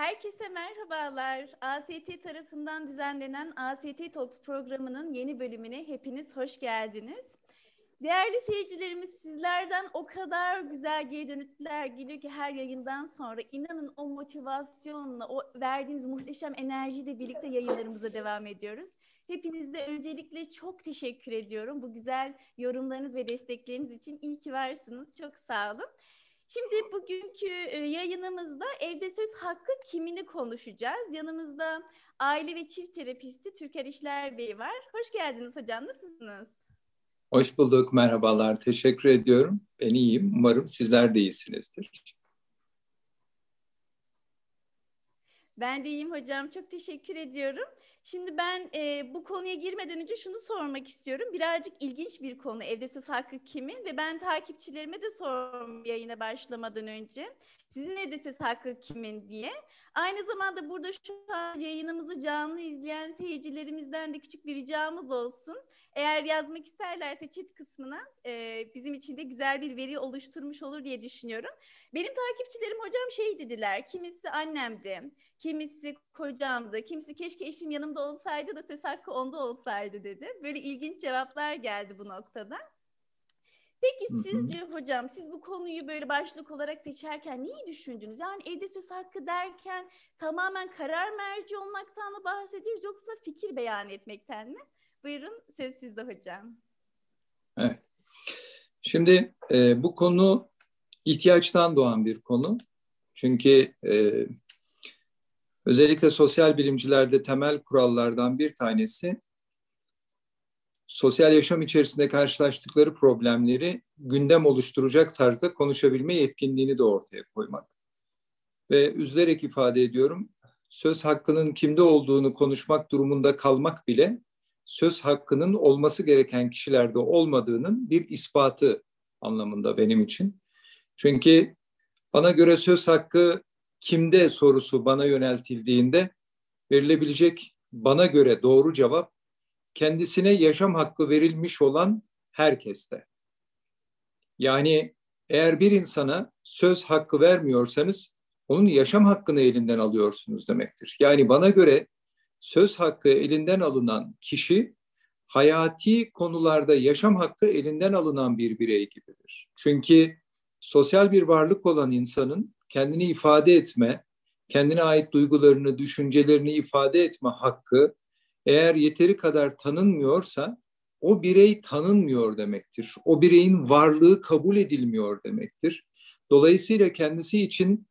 Herkese merhabalar. AST tarafından düzenlenen AST Talks programının yeni bölümüne hepiniz hoş geldiniz. Değerli seyircilerimiz sizlerden o kadar güzel geri dönütler geliyor ki her yayından sonra inanın o motivasyonla, o verdiğiniz muhteşem enerjiyle birlikte yayınlarımıza devam ediyoruz. Hepinize öncelikle çok teşekkür ediyorum. Bu güzel yorumlarınız ve destekleriniz için iyi ki varsınız. Çok sağ olun. Şimdi bugünkü e, yayınımızda evde söz hakkı kimini konuşacağız. Yanımızda aile ve çift terapisti Türker İşler Bey var. Hoş geldiniz hocam. Nasılsınız? Hoş bulduk. Merhabalar. Teşekkür ediyorum. Ben iyiyim. Umarım sizler de iyisinizdir. Ben de iyiyim hocam. Çok teşekkür ediyorum. Şimdi ben e, bu konuya girmeden önce şunu sormak istiyorum. Birazcık ilginç bir konu evde söz hakkı kimin ve ben takipçilerime de sorum yayına başlamadan önce. Sizin evde söz hakkı kimin diye. Aynı zamanda burada şu an yayınımızı canlı izleyen seyircilerimizden de küçük bir ricamız olsun. Eğer yazmak isterlerse chat kısmına e, bizim için de güzel bir veri oluşturmuş olur diye düşünüyorum. Benim takipçilerim hocam şey dediler. Kimisi annemdi, kimisi kocamdı, kimisi keşke eşim yanımda olsaydı da söz hakkı onda olsaydı dedi. Böyle ilginç cevaplar geldi bu noktada. Peki sizce hocam siz bu konuyu böyle başlık olarak seçerken neyi düşündünüz? Yani evde söz hakkı derken tamamen karar merci olmaktan mı bahsediyoruz yoksa fikir beyan etmekten mi? Buyurun söz sizde hocam. Evet. Şimdi e, bu konu ihtiyaçtan doğan bir konu. Çünkü e, özellikle sosyal bilimcilerde temel kurallardan bir tanesi sosyal yaşam içerisinde karşılaştıkları problemleri gündem oluşturacak tarzda konuşabilme yetkinliğini de ortaya koymak. Ve üzülerek ifade ediyorum, söz hakkının kimde olduğunu konuşmak durumunda kalmak bile söz hakkının olması gereken kişilerde olmadığının bir ispatı anlamında benim için. Çünkü bana göre söz hakkı kimde sorusu bana yöneltildiğinde verilebilecek bana göre doğru cevap kendisine yaşam hakkı verilmiş olan herkeste. Yani eğer bir insana söz hakkı vermiyorsanız onun yaşam hakkını elinden alıyorsunuz demektir. Yani bana göre söz hakkı elinden alınan kişi hayati konularda yaşam hakkı elinden alınan bir birey gibidir. Çünkü sosyal bir varlık olan insanın kendini ifade etme, kendine ait duygularını, düşüncelerini ifade etme hakkı eğer yeteri kadar tanınmıyorsa o birey tanınmıyor demektir. O bireyin varlığı kabul edilmiyor demektir. Dolayısıyla kendisi için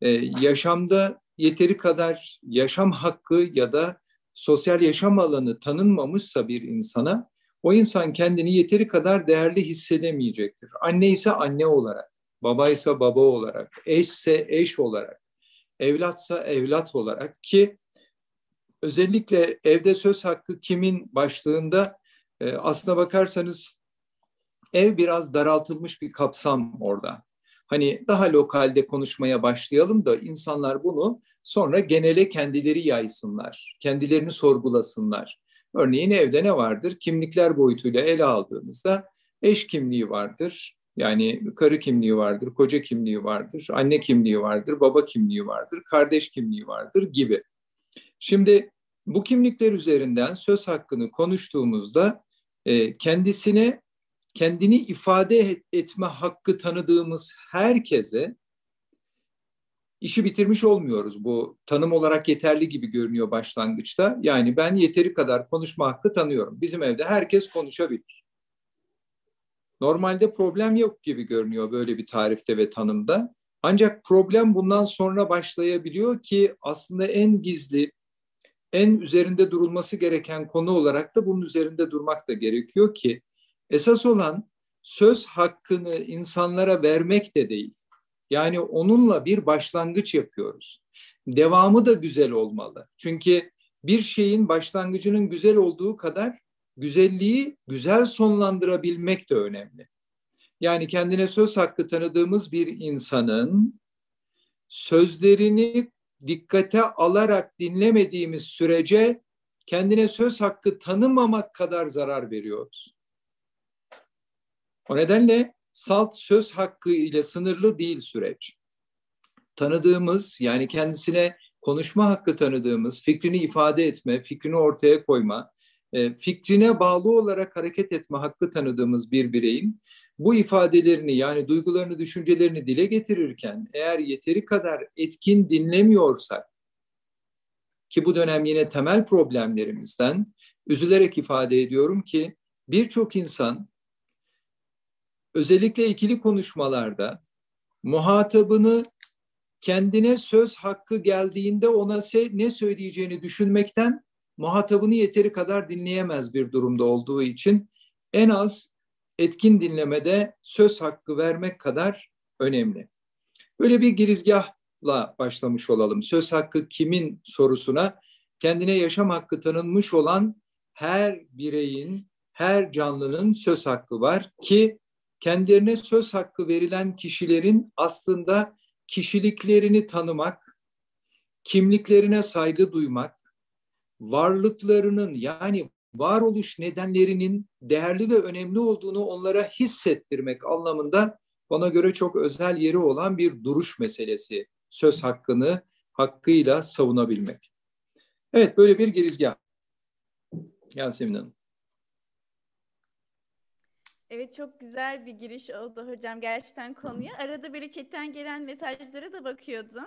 e, yaşamda yeteri kadar yaşam hakkı ya da sosyal yaşam alanı tanınmamışsa bir insana o insan kendini yeteri kadar değerli hissedemeyecektir. Anne ise anne olarak, baba ise baba olarak, eşse eş olarak, evlatsa evlat olarak ki özellikle evde söz hakkı kimin başlığında e, aslına bakarsanız ev biraz daraltılmış bir kapsam orada. Hani daha lokalde konuşmaya başlayalım da insanlar bunu sonra genele kendileri yaysınlar, kendilerini sorgulasınlar. Örneğin evde ne vardır? Kimlikler boyutuyla ele aldığımızda eş kimliği vardır, yani karı kimliği vardır, koca kimliği vardır, anne kimliği vardır, baba kimliği vardır, kardeş kimliği vardır gibi. Şimdi bu kimlikler üzerinden söz hakkını konuştuğumuzda e, kendisine kendini ifade etme hakkı tanıdığımız herkese işi bitirmiş olmuyoruz. Bu tanım olarak yeterli gibi görünüyor başlangıçta. Yani ben yeteri kadar konuşma hakkı tanıyorum. Bizim evde herkes konuşabilir. Normalde problem yok gibi görünüyor böyle bir tarifte ve tanımda. Ancak problem bundan sonra başlayabiliyor ki aslında en gizli, en üzerinde durulması gereken konu olarak da bunun üzerinde durmak da gerekiyor ki esas olan söz hakkını insanlara vermek de değil. Yani onunla bir başlangıç yapıyoruz. Devamı da güzel olmalı. Çünkü bir şeyin başlangıcının güzel olduğu kadar güzelliği güzel sonlandırabilmek de önemli. Yani kendine söz hakkı tanıdığımız bir insanın sözlerini dikkate alarak dinlemediğimiz sürece kendine söz hakkı tanımamak kadar zarar veriyoruz. O nedenle salt söz hakkı ile sınırlı değil süreç. Tanıdığımız yani kendisine konuşma hakkı tanıdığımız, fikrini ifade etme, fikrini ortaya koyma, fikrine bağlı olarak hareket etme hakkı tanıdığımız bir bireyin bu ifadelerini yani duygularını, düşüncelerini dile getirirken eğer yeteri kadar etkin dinlemiyorsak ki bu dönem yine temel problemlerimizden üzülerek ifade ediyorum ki birçok insan özellikle ikili konuşmalarda muhatabını kendine söz hakkı geldiğinde ona ne söyleyeceğini düşünmekten muhatabını yeteri kadar dinleyemez bir durumda olduğu için en az etkin dinlemede söz hakkı vermek kadar önemli. Böyle bir girizgahla başlamış olalım. Söz hakkı kimin sorusuna kendine yaşam hakkı tanınmış olan her bireyin, her canlının söz hakkı var ki kendilerine söz hakkı verilen kişilerin aslında kişiliklerini tanımak, kimliklerine saygı duymak, varlıklarının yani varoluş nedenlerinin değerli ve önemli olduğunu onlara hissettirmek anlamında bana göre çok özel yeri olan bir duruş meselesi. Söz hakkını hakkıyla savunabilmek. Evet böyle bir girizgah. Yasemin Hanım. Evet çok güzel bir giriş oldu hocam gerçekten konuya. Arada böyle chatten gelen mesajlara da bakıyordum.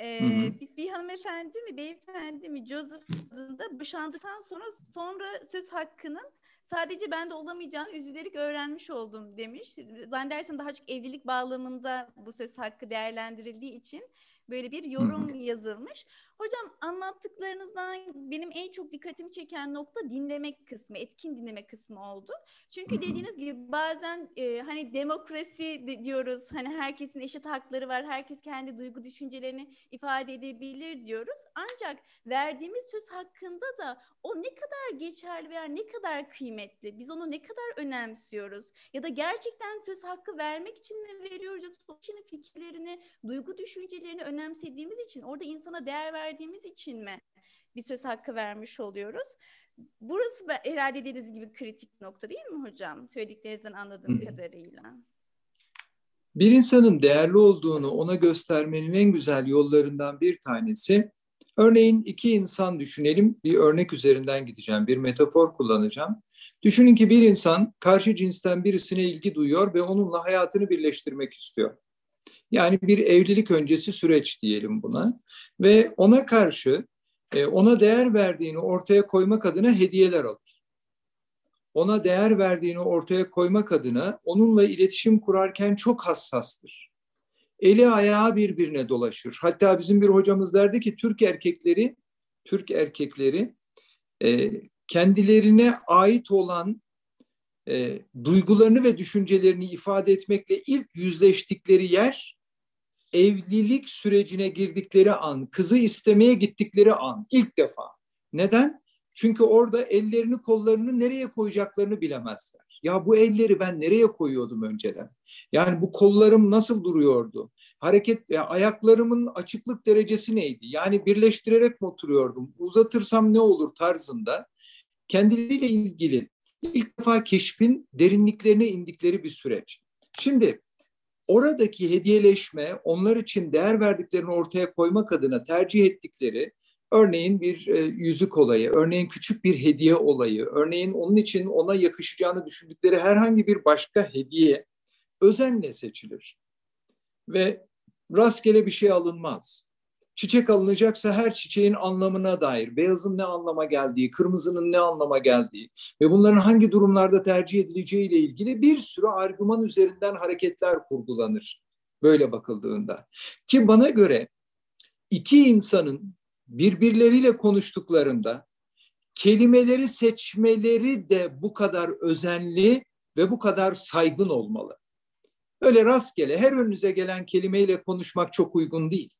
Ee, bir, bir hanımefendi mi beyefendi mi Joseph adında boşandıktan sonra sonra söz hakkının sadece bende olamayacağını üzülerek öğrenmiş oldum demiş. Zannedersem daha çok evlilik bağlamında bu söz hakkı değerlendirildiği için böyle bir yorum yazılmış. Hocam anlattıklarınızdan benim en çok dikkatimi çeken nokta dinlemek kısmı, etkin dinleme kısmı oldu. Çünkü dediğiniz gibi bazen e, hani demokrasi diyoruz, hani herkesin eşit hakları var, herkes kendi duygu düşüncelerini ifade edebilir diyoruz. Ancak verdiğimiz söz hakkında da o ne kadar geçerli veya ne kadar kıymetli, biz onu ne kadar önemsiyoruz ya da gerçekten söz hakkı vermek için mi veriyoruz yoksa kişinin fikirlerini, duygu düşüncelerini önemsediğimiz için orada insana değer ver verdiğimiz için mi bir söz hakkı vermiş oluyoruz? Burası herhalde dediğiniz gibi kritik nokta değil mi hocam? Söylediklerinizden anladığım Hı. kadarıyla. Bir insanın değerli olduğunu ona göstermenin en güzel yollarından bir tanesi, örneğin iki insan düşünelim, bir örnek üzerinden gideceğim, bir metafor kullanacağım. Düşünün ki bir insan karşı cinsten birisine ilgi duyuyor ve onunla hayatını birleştirmek istiyor. Yani bir evlilik öncesi süreç diyelim buna. Ve ona karşı e, ona değer verdiğini ortaya koymak adına hediyeler alır. Ona değer verdiğini ortaya koymak adına onunla iletişim kurarken çok hassastır. Eli ayağı birbirine dolaşır. Hatta bizim bir hocamız derdi ki Türk erkekleri Türk erkekleri e, kendilerine ait olan e, duygularını ve düşüncelerini ifade etmekle ilk yüzleştikleri yer evlilik sürecine girdikleri an, kızı istemeye gittikleri an ilk defa. Neden? Çünkü orada ellerini kollarını nereye koyacaklarını bilemezler. Ya bu elleri ben nereye koyuyordum önceden? Yani bu kollarım nasıl duruyordu? Hareket, ya ayaklarımın açıklık derecesi neydi? Yani birleştirerek mi oturuyordum? Uzatırsam ne olur tarzında kendileriyle ilgili ilk defa keşfin derinliklerine indikleri bir süreç. Şimdi oradaki hediyeleşme onlar için değer verdiklerini ortaya koymak adına tercih ettikleri örneğin bir e, yüzük olayı, örneğin küçük bir hediye olayı, örneğin onun için ona yakışacağını düşündükleri herhangi bir başka hediye özenle seçilir. Ve rastgele bir şey alınmaz. Çiçek alınacaksa her çiçeğin anlamına dair, beyazın ne anlama geldiği, kırmızının ne anlama geldiği ve bunların hangi durumlarda tercih edileceği ile ilgili bir sürü argüman üzerinden hareketler kurgulanır böyle bakıldığında. Ki bana göre iki insanın birbirleriyle konuştuklarında kelimeleri seçmeleri de bu kadar özenli ve bu kadar saygın olmalı. Öyle rastgele her önünüze gelen kelimeyle konuşmak çok uygun değil.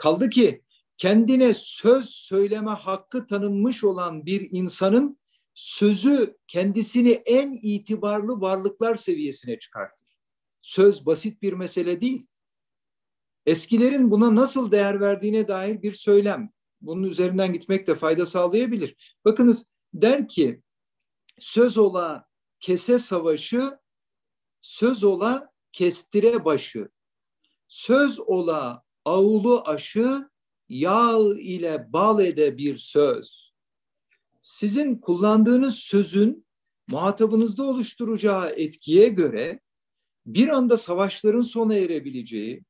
Kaldı ki kendine söz söyleme hakkı tanınmış olan bir insanın sözü kendisini en itibarlı varlıklar seviyesine çıkartır. Söz basit bir mesele değil. Eskilerin buna nasıl değer verdiğine dair bir söylem. Bunun üzerinden gitmek de fayda sağlayabilir. Bakınız der ki söz ola kese savaşı, söz ola kestire başı. Söz ola Avulu aşı yağ ile bal ede bir söz. Sizin kullandığınız sözün muhatabınızda oluşturacağı etkiye göre bir anda savaşların sona erebileceği,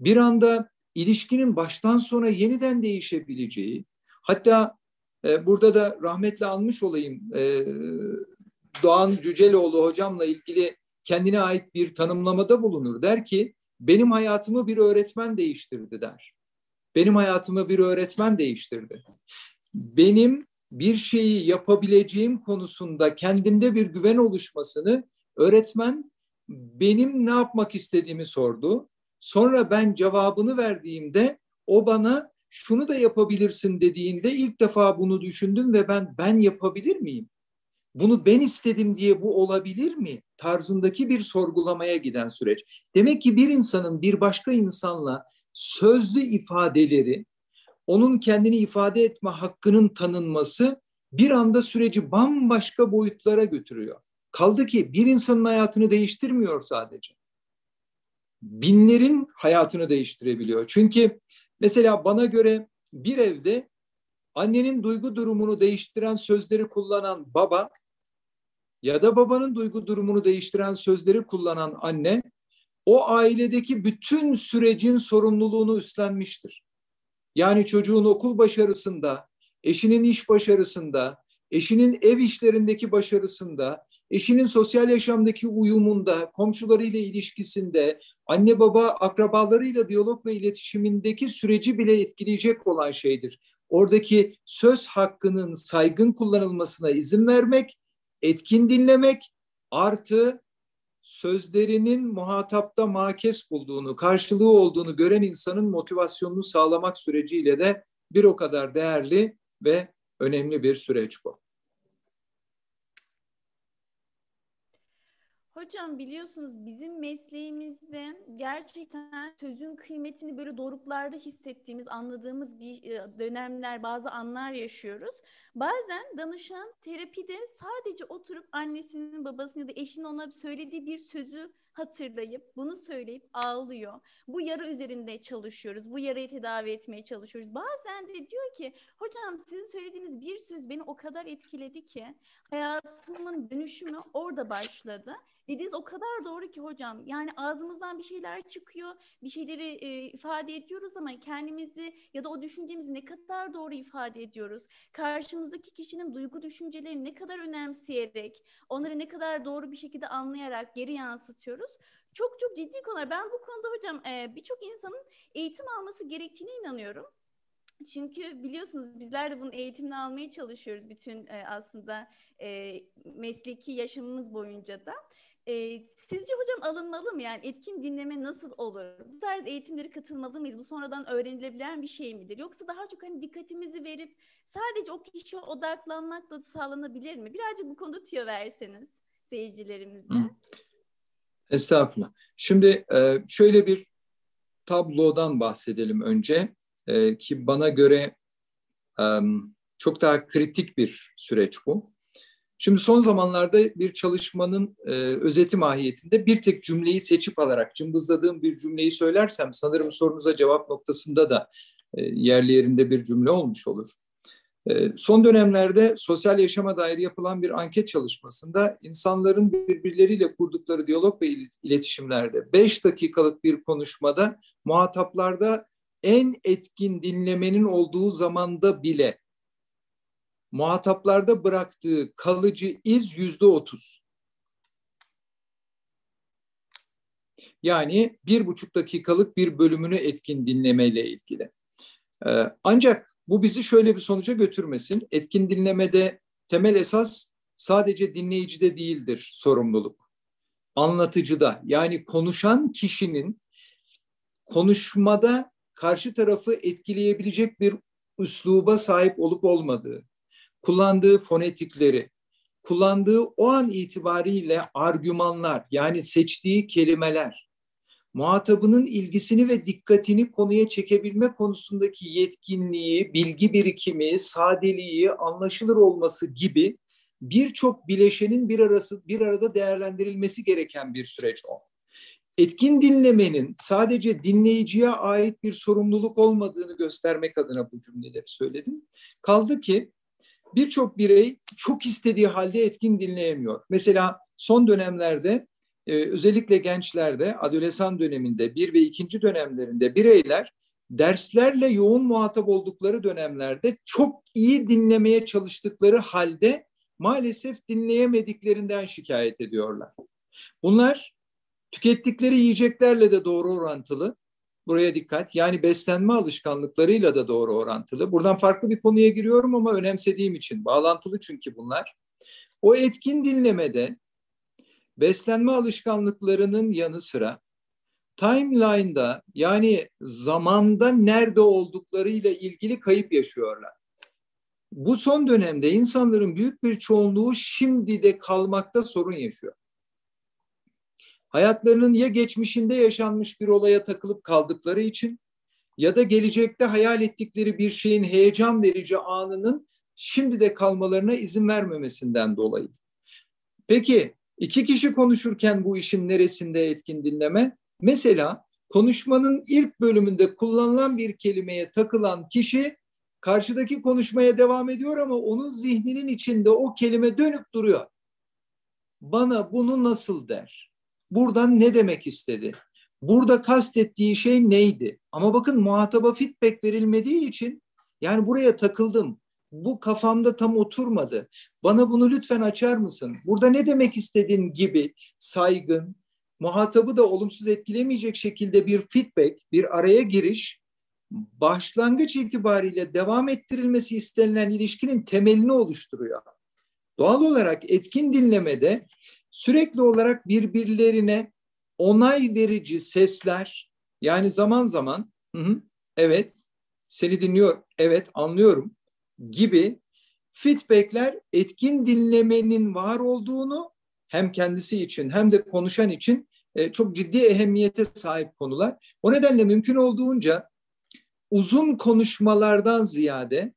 bir anda ilişkinin baştan sona yeniden değişebileceği, hatta e, burada da rahmetle almış olayım e, Doğan Cüceloğlu hocamla ilgili kendine ait bir tanımlamada bulunur. Der ki benim hayatımı bir öğretmen değiştirdi der. Benim hayatımı bir öğretmen değiştirdi. Benim bir şeyi yapabileceğim konusunda kendimde bir güven oluşmasını öğretmen benim ne yapmak istediğimi sordu. Sonra ben cevabını verdiğimde o bana şunu da yapabilirsin dediğinde ilk defa bunu düşündüm ve ben ben yapabilir miyim? Bunu ben istedim diye bu olabilir mi? Tarzındaki bir sorgulamaya giden süreç. Demek ki bir insanın bir başka insanla sözlü ifadeleri, onun kendini ifade etme hakkının tanınması bir anda süreci bambaşka boyutlara götürüyor. Kaldı ki bir insanın hayatını değiştirmiyor sadece. Binlerin hayatını değiştirebiliyor. Çünkü mesela bana göre bir evde annenin duygu durumunu değiştiren sözleri kullanan baba ya da babanın duygu durumunu değiştiren sözleri kullanan anne o ailedeki bütün sürecin sorumluluğunu üstlenmiştir. Yani çocuğun okul başarısında, eşinin iş başarısında, eşinin ev işlerindeki başarısında, eşinin sosyal yaşamdaki uyumunda, komşularıyla ilişkisinde, anne baba akrabalarıyla diyalog ve iletişimindeki süreci bile etkileyecek olan şeydir. Oradaki söz hakkının saygın kullanılmasına izin vermek, etkin dinlemek artı sözlerinin muhatapta makes bulduğunu, karşılığı olduğunu gören insanın motivasyonunu sağlamak süreciyle de bir o kadar değerli ve önemli bir süreç bu. Hocam biliyorsunuz bizim mesleğimizde gerçekten sözün kıymetini böyle doruklarda hissettiğimiz, anladığımız bir e, dönemler, bazı anlar yaşıyoruz. Bazen danışan terapide sadece oturup annesinin, babasının ya da eşinin ona söylediği bir sözü hatırlayıp bunu söyleyip ağlıyor. Bu yara üzerinde çalışıyoruz. Bu yarayı tedavi etmeye çalışıyoruz. Bazen de diyor ki hocam sizin söylediğiniz bir söz beni o kadar etkiledi ki hayatımın dönüşümü orada başladı. Dediğiniz o kadar doğru ki hocam. Yani ağzımızdan bir şeyler çıkıyor, bir şeyleri e, ifade ediyoruz ama kendimizi ya da o düşüncemizi ne kadar doğru ifade ediyoruz. Karşımızdaki kişinin duygu düşüncelerini ne kadar önemseyerek, onları ne kadar doğru bir şekilde anlayarak geri yansıtıyoruz. Çok çok ciddi konular. Ben bu konuda hocam e, birçok insanın eğitim alması gerektiğine inanıyorum. Çünkü biliyorsunuz bizler de bunun eğitimini almaya çalışıyoruz bütün e, aslında e, mesleki yaşamımız boyunca da. E, sizce hocam alınmalı mı? Yani etkin dinleme nasıl olur? Bu tarz eğitimlere katılmalı mıyız? Bu sonradan öğrenilebilen bir şey midir? Yoksa daha çok hani dikkatimizi verip sadece o kişiye odaklanmakla sağlanabilir mi? Birazcık bu konuda tüyo verseniz seyircilerimize. Estağfurullah. Şimdi şöyle bir tablodan bahsedelim önce ki bana göre çok daha kritik bir süreç bu. Şimdi son zamanlarda bir çalışmanın e, özeti mahiyetinde bir tek cümleyi seçip alarak cımbızladığım bir cümleyi söylersem sanırım sorunuza cevap noktasında da e, yerli yerinde bir cümle olmuş olur. E, son dönemlerde sosyal yaşama dair yapılan bir anket çalışmasında insanların birbirleriyle kurdukları diyalog ve iletişimlerde 5 dakikalık bir konuşmada muhataplarda en etkin dinlemenin olduğu zamanda bile muhataplarda bıraktığı kalıcı iz yüzde otuz. Yani bir buçuk dakikalık bir bölümünü etkin dinlemeyle ilgili. Ee, ancak bu bizi şöyle bir sonuca götürmesin. Etkin dinlemede temel esas sadece dinleyicide değildir sorumluluk. Anlatıcıda yani konuşan kişinin konuşmada karşı tarafı etkileyebilecek bir üsluba sahip olup olmadığı, kullandığı fonetikleri, kullandığı o an itibariyle argümanlar yani seçtiği kelimeler, muhatabının ilgisini ve dikkatini konuya çekebilme konusundaki yetkinliği, bilgi birikimi, sadeliği, anlaşılır olması gibi birçok bileşenin bir arası bir arada değerlendirilmesi gereken bir süreç o. etkin dinlemenin sadece dinleyiciye ait bir sorumluluk olmadığını göstermek adına bu cümleleri söyledim. Kaldı ki birçok birey çok istediği halde etkin dinleyemiyor. Mesela son dönemlerde e, özellikle gençlerde, adolesan döneminde, bir ve ikinci dönemlerinde bireyler derslerle yoğun muhatap oldukları dönemlerde çok iyi dinlemeye çalıştıkları halde maalesef dinleyemediklerinden şikayet ediyorlar. Bunlar tükettikleri yiyeceklerle de doğru orantılı. Buraya dikkat. Yani beslenme alışkanlıklarıyla da doğru orantılı. Buradan farklı bir konuya giriyorum ama önemsediğim için. Bağlantılı çünkü bunlar. O etkin dinlemede beslenme alışkanlıklarının yanı sıra timeline'da yani zamanda nerede olduklarıyla ilgili kayıp yaşıyorlar. Bu son dönemde insanların büyük bir çoğunluğu şimdi de kalmakta sorun yaşıyor. Hayatlarının ya geçmişinde yaşanmış bir olaya takılıp kaldıkları için ya da gelecekte hayal ettikleri bir şeyin heyecan verici anının şimdi de kalmalarına izin vermemesinden dolayı. Peki iki kişi konuşurken bu işin neresinde etkin dinleme? Mesela konuşmanın ilk bölümünde kullanılan bir kelimeye takılan kişi karşıdaki konuşmaya devam ediyor ama onun zihninin içinde o kelime dönüp duruyor. Bana bunu nasıl der? Buradan ne demek istedi? Burada kastettiği şey neydi? Ama bakın muhataba feedback verilmediği için yani buraya takıldım. Bu kafamda tam oturmadı. Bana bunu lütfen açar mısın? Burada ne demek istediğin gibi saygın, muhatabı da olumsuz etkilemeyecek şekilde bir feedback, bir araya giriş başlangıç itibariyle devam ettirilmesi istenilen ilişkinin temelini oluşturuyor. Doğal olarak etkin dinlemede sürekli olarak birbirlerine onay verici sesler yani zaman zaman hı hı, evet seni dinliyor, evet anlıyorum gibi feedbackler etkin dinlemenin var olduğunu hem kendisi için hem de konuşan için e, çok ciddi ehemmiyete sahip konular. O nedenle mümkün olduğunca uzun konuşmalardan ziyade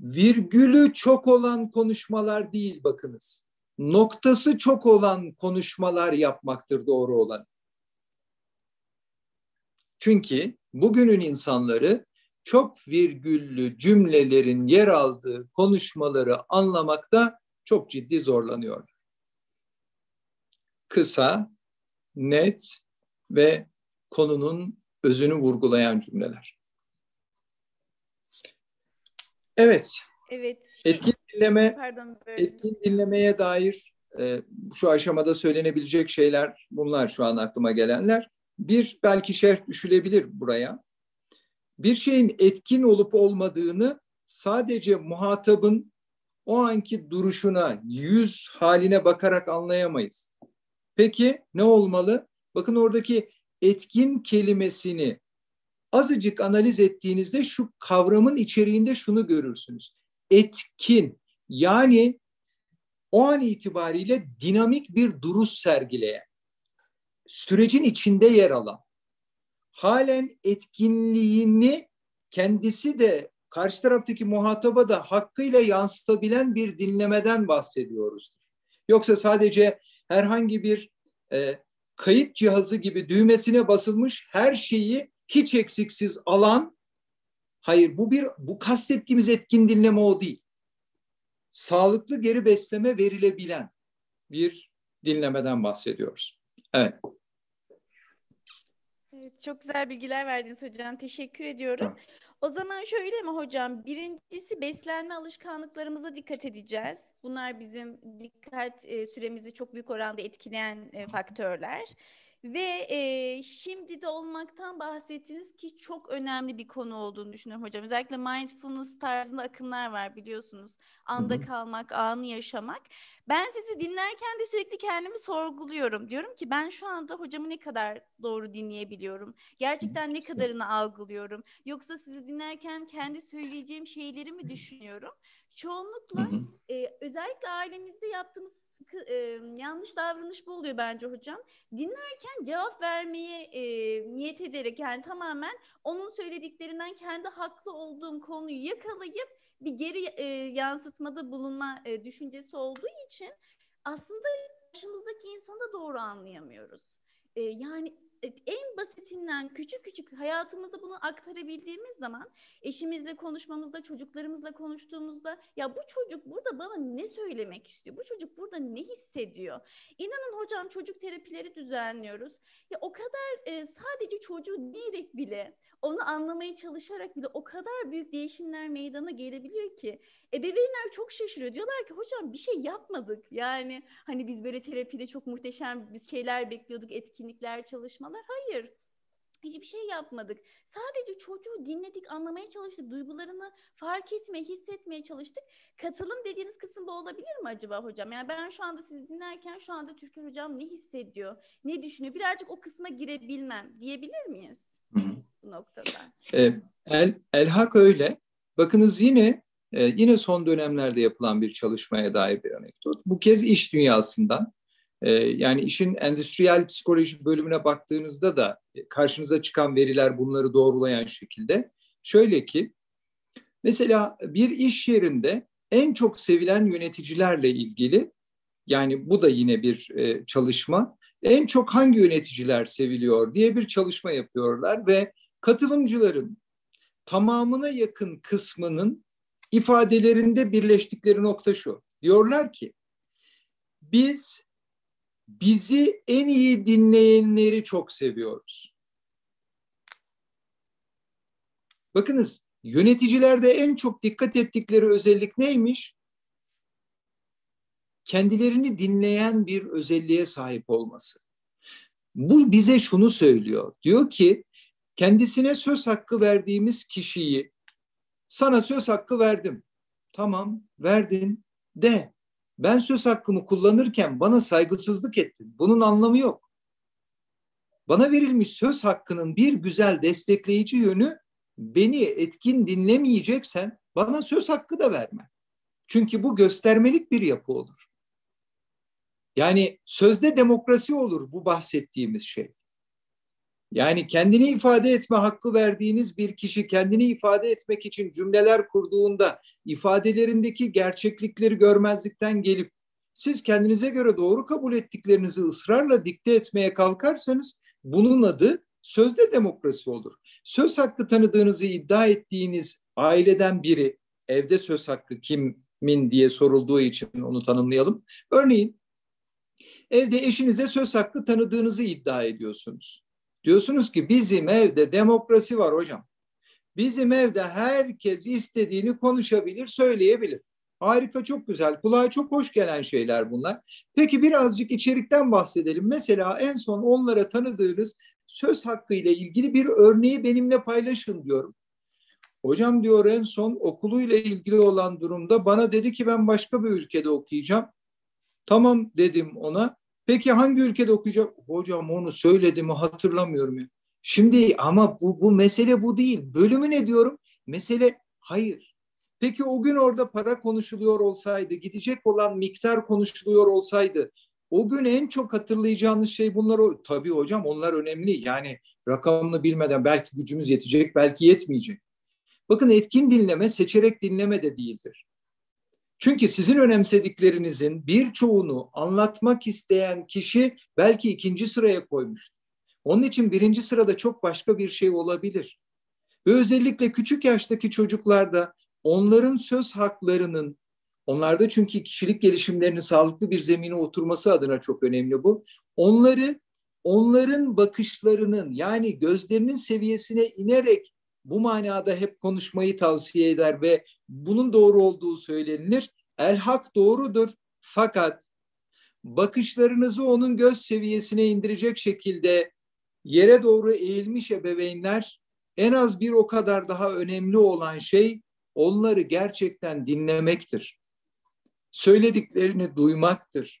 virgülü çok olan konuşmalar değil bakınız. Noktası çok olan konuşmalar yapmaktır doğru olan. Çünkü bugünün insanları çok virgüllü cümlelerin yer aldığı konuşmaları anlamakta çok ciddi zorlanıyor. Kısa, net ve konunun özünü vurgulayan cümleler. Evet. Evet. Etkin dinleme, Pardon, etkin dinlemeye dair e, şu aşamada söylenebilecek şeyler bunlar şu an aklıma gelenler. Bir belki şerh düşülebilir buraya. Bir şeyin etkin olup olmadığını sadece muhatabın o anki duruşuna, yüz haline bakarak anlayamayız. Peki ne olmalı? Bakın oradaki etkin kelimesini azıcık analiz ettiğinizde şu kavramın içeriğinde şunu görürsünüz. Etkin yani o an itibariyle dinamik bir duruş sergileyen, sürecin içinde yer alan, halen etkinliğini kendisi de karşı taraftaki muhataba da hakkıyla yansıtabilen bir dinlemeden bahsediyoruzdur. Yoksa sadece herhangi bir e, kayıt cihazı gibi düğmesine basılmış her şeyi hiç eksiksiz alan hayır bu bir bu kastettiğimiz etkin dinleme o değil. Sağlıklı geri besleme verilebilen bir dinlemeden bahsediyoruz. Evet. Evet, çok güzel bilgiler verdiniz hocam. Teşekkür ediyorum. Evet. O zaman şöyle mi hocam? Birincisi beslenme alışkanlıklarımıza dikkat edeceğiz. Bunlar bizim dikkat e, süremizi çok büyük oranda etkileyen e, faktörler. Ve e, şimdi de olmaktan bahsettiniz ki çok önemli bir konu olduğunu düşünüyorum hocam. Özellikle mindfulness tarzında akımlar var biliyorsunuz. Anda kalmak, anı yaşamak. Ben sizi dinlerken de sürekli kendimi sorguluyorum. Diyorum ki ben şu anda hocamı ne kadar doğru dinleyebiliyorum? Gerçekten ne kadarını algılıyorum? Yoksa sizi dinlerken kendi söyleyeceğim şeyleri mi düşünüyorum? Çoğunlukla e, özellikle ailemizde yaptığımız e, yanlış davranış bu oluyor bence hocam. Dinlerken cevap vermeye e, niyet ederek yani tamamen onun söylediklerinden kendi haklı olduğum konuyu yakalayıp bir geri e, yansıtmada bulunma e, düşüncesi olduğu için aslında karşımızdaki insanı da doğru anlayamıyoruz. e, yani en basitinden küçük küçük hayatımızda bunu aktarabildiğimiz zaman eşimizle konuşmamızda, çocuklarımızla konuştuğumuzda ya bu çocuk burada bana ne söylemek istiyor? Bu çocuk burada ne hissediyor? İnanın hocam çocuk terapileri düzenliyoruz. Ya o kadar e, sadece çocuğu diyerek bile onu anlamaya çalışarak bile o kadar büyük değişimler meydana gelebiliyor ki ebeveynler çok şaşırıyor. Diyorlar ki hocam bir şey yapmadık. Yani hani biz böyle terapide çok muhteşem bir şeyler bekliyorduk, etkinlikler, çalışmalar. Hayır. Hiçbir şey yapmadık. Sadece çocuğu dinledik, anlamaya çalıştık, duygularını fark etmeye, hissetmeye çalıştık. Katılım dediğiniz kısım bu olabilir mi acaba hocam? Yani ben şu anda sizi dinlerken şu anda Türker hocam ne hissediyor, ne düşünüyor? Birazcık o kısma girebilmem diyebilir miyiz? Bu noktada. E, El, Elhak öyle. Bakınız yine e, yine son dönemlerde yapılan bir çalışmaya dair bir anekdot. Bu kez iş dünyasından. E, yani işin endüstriyel psikoloji bölümüne baktığınızda da karşınıza çıkan veriler bunları doğrulayan şekilde. Şöyle ki mesela bir iş yerinde en çok sevilen yöneticilerle ilgili yani bu da yine bir e, çalışma en çok hangi yöneticiler seviliyor diye bir çalışma yapıyorlar ve katılımcıların tamamına yakın kısmının ifadelerinde birleştikleri nokta şu. Diyorlar ki biz bizi en iyi dinleyenleri çok seviyoruz. Bakınız yöneticilerde en çok dikkat ettikleri özellik neymiş? Kendilerini dinleyen bir özelliğe sahip olması. Bu bize şunu söylüyor. Diyor ki kendisine söz hakkı verdiğimiz kişiyi sana söz hakkı verdim. Tamam verdin de ben söz hakkımı kullanırken bana saygısızlık ettin. Bunun anlamı yok. Bana verilmiş söz hakkının bir güzel destekleyici yönü beni etkin dinlemeyeceksen bana söz hakkı da verme. Çünkü bu göstermelik bir yapı olur. Yani sözde demokrasi olur bu bahsettiğimiz şey. Yani kendini ifade etme hakkı verdiğiniz bir kişi kendini ifade etmek için cümleler kurduğunda ifadelerindeki gerçeklikleri görmezlikten gelip siz kendinize göre doğru kabul ettiklerinizi ısrarla dikte etmeye kalkarsanız bunun adı sözde demokrasi olur. Söz hakkı tanıdığınızı iddia ettiğiniz aileden biri evde söz hakkı kimin diye sorulduğu için onu tanımlayalım. Örneğin Evde eşinize söz hakkı tanıdığınızı iddia ediyorsunuz. Diyorsunuz ki bizim evde demokrasi var hocam. Bizim evde herkes istediğini konuşabilir, söyleyebilir. Harika, çok güzel. Kulağa çok hoş gelen şeyler bunlar. Peki birazcık içerikten bahsedelim. Mesela en son onlara tanıdığınız söz hakkı ile ilgili bir örneği benimle paylaşın diyorum. Hocam diyor en son okuluyla ilgili olan durumda bana dedi ki ben başka bir ülkede okuyacağım. Tamam dedim ona. Peki hangi ülkede okuyacak? Hocam onu söyledim hatırlamıyorum. Ya. Şimdi ama bu, bu mesele bu değil. Bölümü ne diyorum? Mesele hayır. Peki o gün orada para konuşuluyor olsaydı, gidecek olan miktar konuşuluyor olsaydı, o gün en çok hatırlayacağınız şey bunlar. O, tabii hocam onlar önemli. Yani rakamını bilmeden belki gücümüz yetecek, belki yetmeyecek. Bakın etkin dinleme seçerek dinleme de değildir. Çünkü sizin önemsediklerinizin birçoğunu anlatmak isteyen kişi belki ikinci sıraya koymuştur. Onun için birinci sırada çok başka bir şey olabilir. Ve özellikle küçük yaştaki çocuklarda onların söz haklarının, onlarda çünkü kişilik gelişimlerinin sağlıklı bir zemine oturması adına çok önemli bu. Onları, onların bakışlarının yani gözlerinin seviyesine inerek bu manada hep konuşmayı tavsiye eder ve bunun doğru olduğu söylenilir. El hak doğrudur fakat bakışlarınızı onun göz seviyesine indirecek şekilde yere doğru eğilmiş ebeveynler en az bir o kadar daha önemli olan şey onları gerçekten dinlemektir. Söylediklerini duymaktır.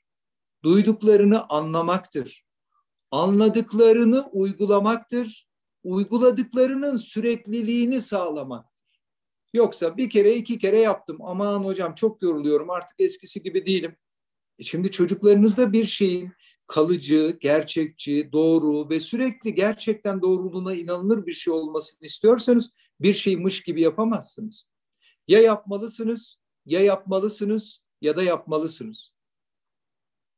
Duyduklarını anlamaktır. Anladıklarını uygulamaktır uyguladıklarının sürekliliğini sağlamaktır. Yoksa bir kere iki kere yaptım aman hocam çok yoruluyorum artık eskisi gibi değilim. E şimdi çocuklarınızda bir şeyin kalıcı, gerçekçi, doğru ve sürekli gerçekten doğruluğuna inanılır bir şey olmasını istiyorsanız bir şeyi mış gibi yapamazsınız. Ya yapmalısınız, ya yapmalısınız ya da yapmalısınız.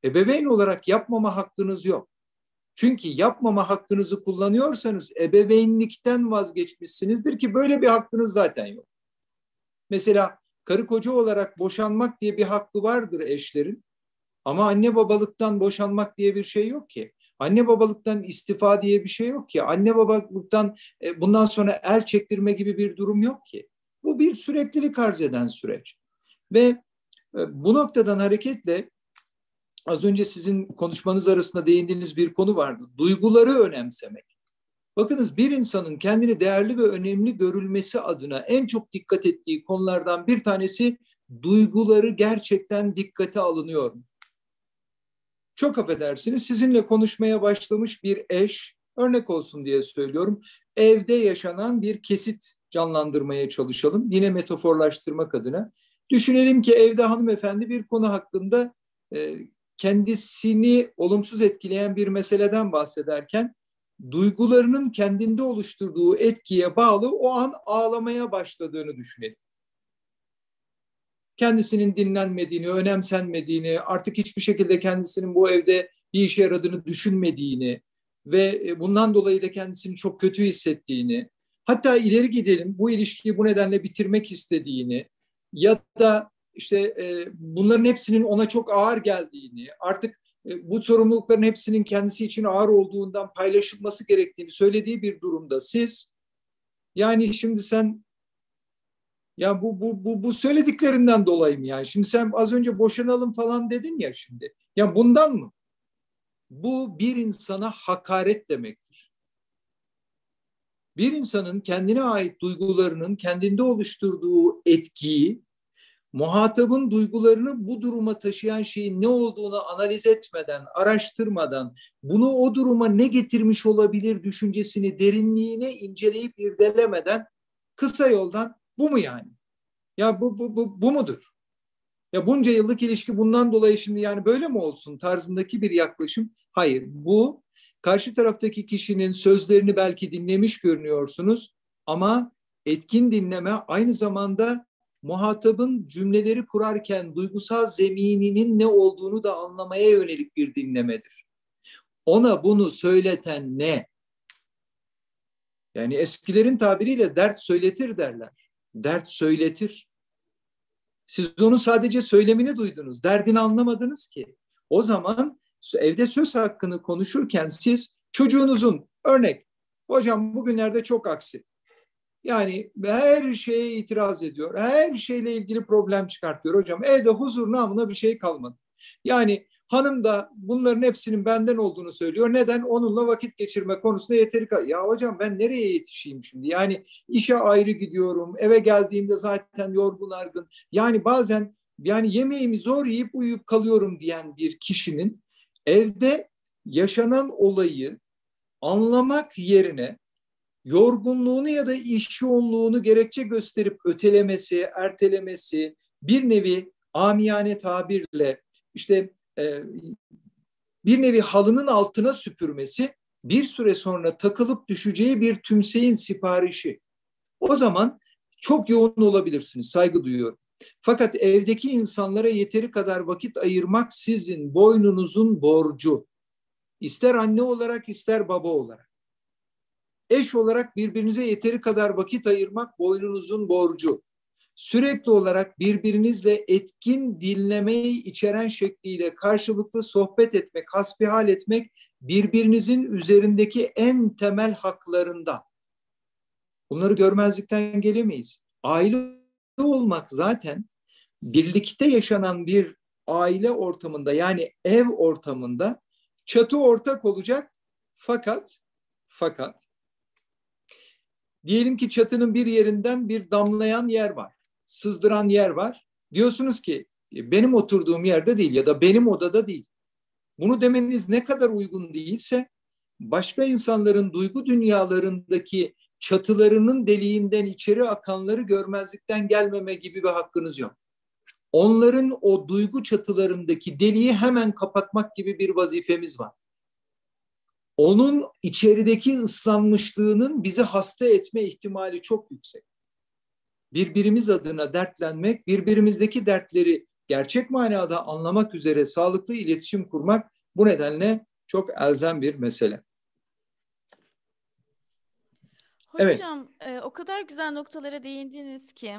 Ebeveyn olarak yapmama hakkınız yok. Çünkü yapmama hakkınızı kullanıyorsanız ebeveynlikten vazgeçmişsinizdir ki böyle bir hakkınız zaten yok. Mesela karı koca olarak boşanmak diye bir hakkı vardır eşlerin. Ama anne babalıktan boşanmak diye bir şey yok ki. Anne babalıktan istifa diye bir şey yok ki. Anne babalıktan e, bundan sonra el çektirme gibi bir durum yok ki. Bu bir süreklilik arz eden süreç. Ve e, bu noktadan hareketle az önce sizin konuşmanız arasında değindiğiniz bir konu vardı. Duyguları önemsemek. Bakınız bir insanın kendini değerli ve önemli görülmesi adına en çok dikkat ettiği konulardan bir tanesi duyguları gerçekten dikkate alınıyor? Çok affedersiniz sizinle konuşmaya başlamış bir eş, örnek olsun diye söylüyorum, evde yaşanan bir kesit canlandırmaya çalışalım. Yine metaforlaştırmak adına. Düşünelim ki evde hanımefendi bir konu hakkında e, kendisini olumsuz etkileyen bir meseleden bahsederken duygularının kendinde oluşturduğu etkiye bağlı o an ağlamaya başladığını düşünelim. Kendisinin dinlenmediğini, önemsenmediğini, artık hiçbir şekilde kendisinin bu evde bir işe yaradığını düşünmediğini ve e, bundan dolayı da kendisini çok kötü hissettiğini, hatta ileri gidelim bu ilişkiyi bu nedenle bitirmek istediğini ya da işte e, bunların hepsinin ona çok ağır geldiğini, artık e, bu sorumlulukların hepsinin kendisi için ağır olduğundan paylaşılması gerektiğini söylediği bir durumda siz yani şimdi sen ya bu bu bu bu söylediklerinden dolayı mı yani? Şimdi sen az önce boşanalım falan dedin ya şimdi. Ya bundan mı? Bu bir insana hakaret demektir. Bir insanın kendine ait duygularının kendinde oluşturduğu etkiyi muhatabın duygularını bu duruma taşıyan şeyin ne olduğunu analiz etmeden, araştırmadan, bunu o duruma ne getirmiş olabilir düşüncesini derinliğine inceleyip irdelemeden kısa yoldan bu mu yani? Ya bu, bu, bu, bu mudur? Ya bunca yıllık ilişki bundan dolayı şimdi yani böyle mi olsun tarzındaki bir yaklaşım? Hayır, bu karşı taraftaki kişinin sözlerini belki dinlemiş görünüyorsunuz ama etkin dinleme aynı zamanda muhatabın cümleleri kurarken duygusal zemininin ne olduğunu da anlamaya yönelik bir dinlemedir. Ona bunu söyleten ne? Yani eskilerin tabiriyle dert söyletir derler. Dert söyletir. Siz onun sadece söylemini duydunuz. Derdini anlamadınız ki. O zaman evde söz hakkını konuşurken siz çocuğunuzun örnek hocam bugünlerde çok aksi. Yani her şeye itiraz ediyor. Her şeyle ilgili problem çıkartıyor hocam. Evde huzur namına bir şey kalmadı. Yani hanım da bunların hepsinin benden olduğunu söylüyor. Neden? Onunla vakit geçirme konusunda yeteri Ya hocam ben nereye yetişeyim şimdi? Yani işe ayrı gidiyorum. Eve geldiğimde zaten yorgun argın. Yani bazen yani yemeğimi zor yiyip uyuyup kalıyorum diyen bir kişinin evde yaşanan olayı anlamak yerine yorgunluğunu ya da iş yoğunluğunu gerekçe gösterip ötelemesi, ertelemesi, bir nevi amiyane tabirle işte e, bir nevi halının altına süpürmesi bir süre sonra takılıp düşeceği bir tümseyin siparişi. O zaman çok yoğun olabilirsiniz, saygı duyuyorum. Fakat evdeki insanlara yeteri kadar vakit ayırmak sizin boynunuzun borcu. İster anne olarak ister baba olarak. Eş olarak birbirinize yeteri kadar vakit ayırmak boynunuzun borcu. Sürekli olarak birbirinizle etkin dinlemeyi içeren şekliyle karşılıklı sohbet etmek, hasbihal etmek birbirinizin üzerindeki en temel haklarında. Bunları görmezlikten gelemeyiz. Aile olmak zaten birlikte yaşanan bir aile ortamında yani ev ortamında çatı ortak olacak fakat fakat Diyelim ki çatının bir yerinden bir damlayan yer var, sızdıran yer var. Diyorsunuz ki e, benim oturduğum yerde değil ya da benim odada değil. Bunu demeniz ne kadar uygun değilse başka insanların duygu dünyalarındaki çatılarının deliğinden içeri akanları görmezlikten gelmeme gibi bir hakkınız yok. Onların o duygu çatılarındaki deliği hemen kapatmak gibi bir vazifemiz var onun içerideki ıslanmışlığının bizi hasta etme ihtimali çok yüksek. Birbirimiz adına dertlenmek, birbirimizdeki dertleri gerçek manada anlamak üzere sağlıklı iletişim kurmak bu nedenle çok elzem bir mesele. Hocam evet. e, o kadar güzel noktalara değindiniz ki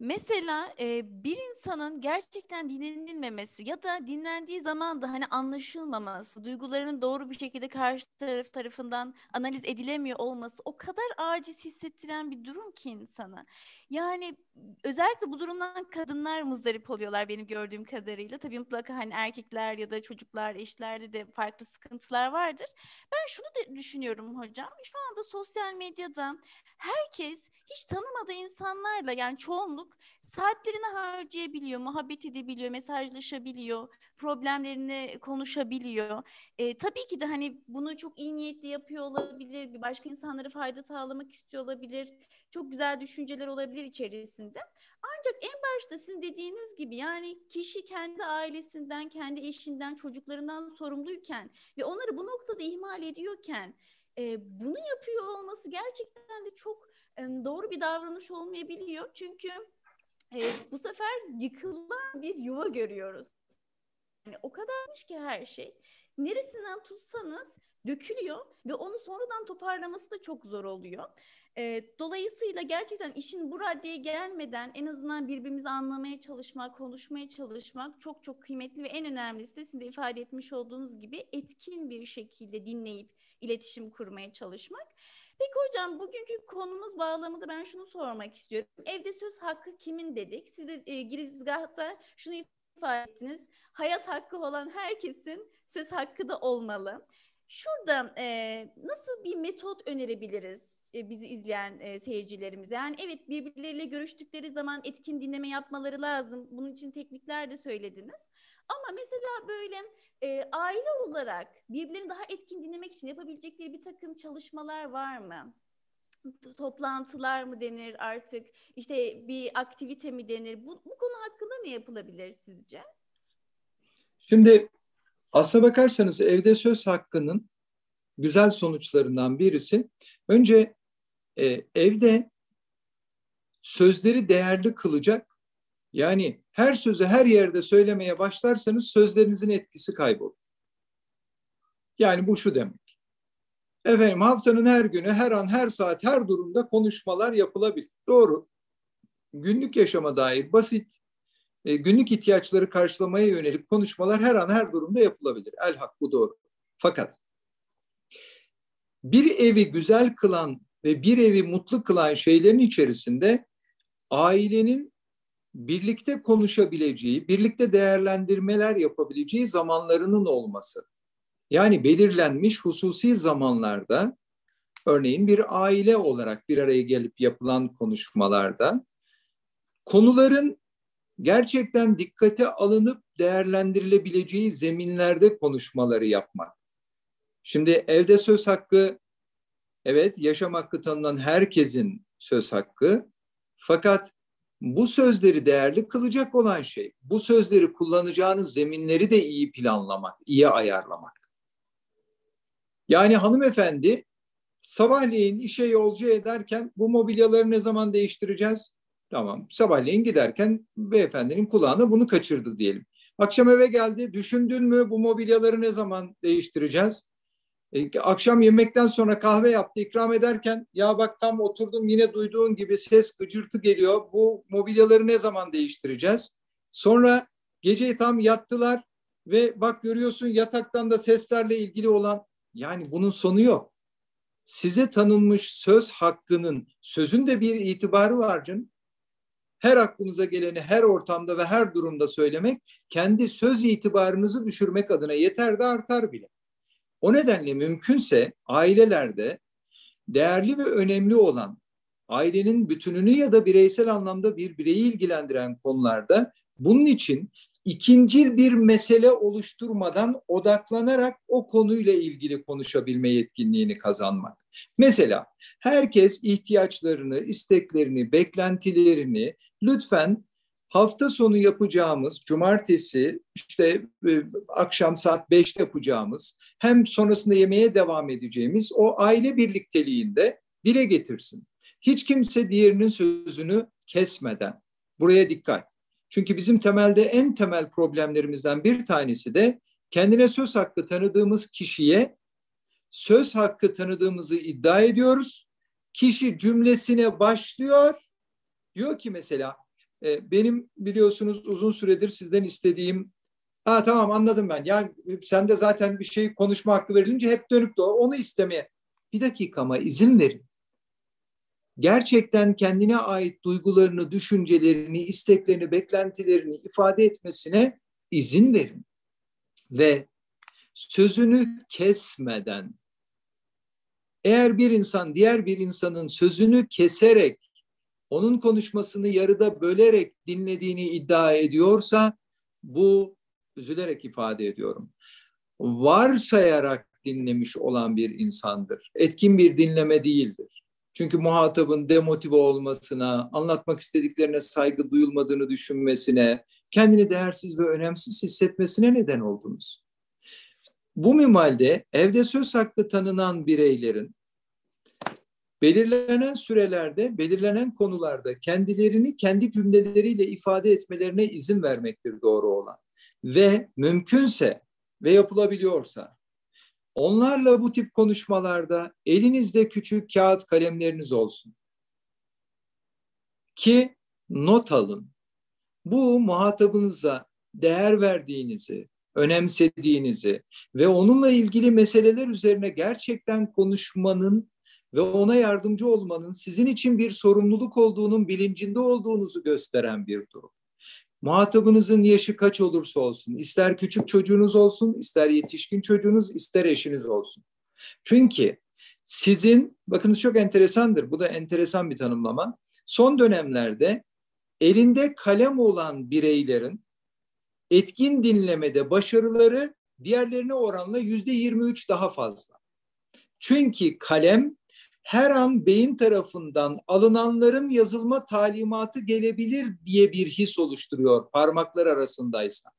Mesela e, bir insanın gerçekten dinlenilmemesi ya da dinlendiği zaman da hani anlaşılmaması, duygularının doğru bir şekilde karşı taraf tarafından analiz edilemiyor olması o kadar aciz hissettiren bir durum ki insana. Yani özellikle bu durumdan kadınlar muzdarip oluyorlar benim gördüğüm kadarıyla. Tabii mutlaka hani erkekler ya da çocuklar, eşlerde de farklı sıkıntılar vardır. Ben şunu da düşünüyorum hocam. Şu anda sosyal medyada herkes hiç tanımadığı insanlarla yani çoğunluk saatlerini harcayabiliyor, muhabbet edebiliyor, mesajlaşabiliyor, problemlerini konuşabiliyor. E, tabii ki de hani bunu çok iyi niyetli yapıyor olabilir, başka insanlara fayda sağlamak istiyor olabilir, çok güzel düşünceler olabilir içerisinde. Ancak en başta sizin dediğiniz gibi yani kişi kendi ailesinden, kendi eşinden, çocuklarından sorumluyken ve onları bu noktada ihmal ediyorken e, bunu yapıyor olması gerçekten de çok doğru bir davranış olmayabiliyor. Çünkü e, bu sefer yıkılan bir yuva görüyoruz. Yani o kadarmış ki her şey. Neresinden tutsanız dökülüyor ve onu sonradan toparlaması da çok zor oluyor. E, dolayısıyla gerçekten işin bu raddeye gelmeden en azından birbirimizi anlamaya çalışmak, konuşmaya çalışmak çok çok kıymetli ve en önemlisi de sizin de ifade etmiş olduğunuz gibi etkin bir şekilde dinleyip iletişim kurmaya çalışmak. Peki hocam bugünkü konumuz bağlamında ben şunu sormak istiyorum. Evde söz hakkı kimin dedik? Siz de e, girizgahta şunu ifade ettiniz. Hayat hakkı olan herkesin söz hakkı da olmalı. Şurada e, nasıl bir metot önerebiliriz e, bizi izleyen e, seyircilerimize? Yani evet birbirleriyle görüştükleri zaman etkin dinleme yapmaları lazım. Bunun için teknikler de söylediniz. Ama mesela böyle e, aile olarak birbirlerini daha etkin dinlemek için yapabilecekleri bir takım çalışmalar var mı? Toplantılar mı denir artık? İşte bir aktivite mi denir? Bu, bu konu hakkında ne yapılabilir sizce? Şimdi aslına bakarsanız evde söz hakkının güzel sonuçlarından birisi önce e, evde sözleri değerli kılacak yani her sözü her yerde söylemeye başlarsanız sözlerinizin etkisi kaybolur. Yani bu şu demek. Efendim haftanın her günü, her an, her saat, her durumda konuşmalar yapılabilir. Doğru. Günlük yaşama dair basit, e, günlük ihtiyaçları karşılamaya yönelik konuşmalar her an, her durumda yapılabilir. El hak bu doğru. Fakat bir evi güzel kılan ve bir evi mutlu kılan şeylerin içerisinde ailenin birlikte konuşabileceği, birlikte değerlendirmeler yapabileceği zamanlarının olması. Yani belirlenmiş hususi zamanlarda, örneğin bir aile olarak bir araya gelip yapılan konuşmalarda, konuların gerçekten dikkate alınıp değerlendirilebileceği zeminlerde konuşmaları yapmak. Şimdi evde söz hakkı, evet yaşam hakkı tanınan herkesin söz hakkı. Fakat bu sözleri değerli kılacak olan şey, bu sözleri kullanacağınız zeminleri de iyi planlamak, iyi ayarlamak. Yani hanımefendi sabahleyin işe yolcu ederken bu mobilyaları ne zaman değiştireceğiz? Tamam. Sabahleyin giderken beyefendinin kulağına bunu kaçırdı diyelim. Akşam eve geldi. Düşündün mü bu mobilyaları ne zaman değiştireceğiz? E, akşam yemekten sonra kahve yaptı ikram ederken ya bak tam oturdum yine duyduğun gibi ses gıcırtı geliyor. Bu mobilyaları ne zaman değiştireceğiz? Sonra gece tam yattılar ve bak görüyorsun yataktan da seslerle ilgili olan yani bunun sonu yok. Size tanınmış söz hakkının sözün de bir itibarı var canım. Her aklınıza geleni her ortamda ve her durumda söylemek kendi söz itibarınızı düşürmek adına yeter de artar bile. O nedenle mümkünse ailelerde değerli ve önemli olan ailenin bütününü ya da bireysel anlamda bir bireyi ilgilendiren konularda bunun için ikincil bir mesele oluşturmadan odaklanarak o konuyla ilgili konuşabilme yetkinliğini kazanmak. Mesela herkes ihtiyaçlarını, isteklerini, beklentilerini lütfen hafta sonu yapacağımız cumartesi işte e, akşam saat 5'te yapacağımız hem sonrasında yemeğe devam edeceğimiz o aile birlikteliğinde dile getirsin. Hiç kimse diğerinin sözünü kesmeden. Buraya dikkat. Çünkü bizim temelde en temel problemlerimizden bir tanesi de kendine söz hakkı tanıdığımız kişiye söz hakkı tanıdığımızı iddia ediyoruz. Kişi cümlesine başlıyor. Diyor ki mesela e, benim biliyorsunuz uzun süredir sizden istediğim Ha tamam anladım ben. Yani sen de zaten bir şey konuşma hakkı verilince hep dönüp de onu istemeye. Bir dakika ama izin verin. Gerçekten kendine ait duygularını, düşüncelerini, isteklerini, beklentilerini ifade etmesine izin verin. Ve sözünü kesmeden eğer bir insan diğer bir insanın sözünü keserek onun konuşmasını yarıda bölerek dinlediğini iddia ediyorsa bu üzülerek ifade ediyorum. Varsayarak dinlemiş olan bir insandır. Etkin bir dinleme değildir. Çünkü muhatabın demotive olmasına, anlatmak istediklerine saygı duyulmadığını düşünmesine, kendini değersiz ve önemsiz hissetmesine neden oldunuz. Bu mimalde evde söz hakkı tanınan bireylerin belirlenen sürelerde, belirlenen konularda kendilerini kendi cümleleriyle ifade etmelerine izin vermektir doğru olan. Ve mümkünse ve yapılabiliyorsa onlarla bu tip konuşmalarda elinizde küçük kağıt kalemleriniz olsun. Ki not alın. Bu muhatabınıza değer verdiğinizi, önemsediğinizi ve onunla ilgili meseleler üzerine gerçekten konuşmanın ve ona yardımcı olmanın sizin için bir sorumluluk olduğunun bilincinde olduğunuzu gösteren bir durum. Muhatabınızın yaşı kaç olursa olsun, ister küçük çocuğunuz olsun, ister yetişkin çocuğunuz, ister eşiniz olsun. Çünkü sizin, bakınız çok enteresandır, bu da enteresan bir tanımlama. Son dönemlerde elinde kalem olan bireylerin etkin dinlemede başarıları diğerlerine oranla yüzde 23 daha fazla. Çünkü kalem her an beyin tarafından alınanların yazılma talimatı gelebilir diye bir his oluşturuyor parmaklar arasındaysa.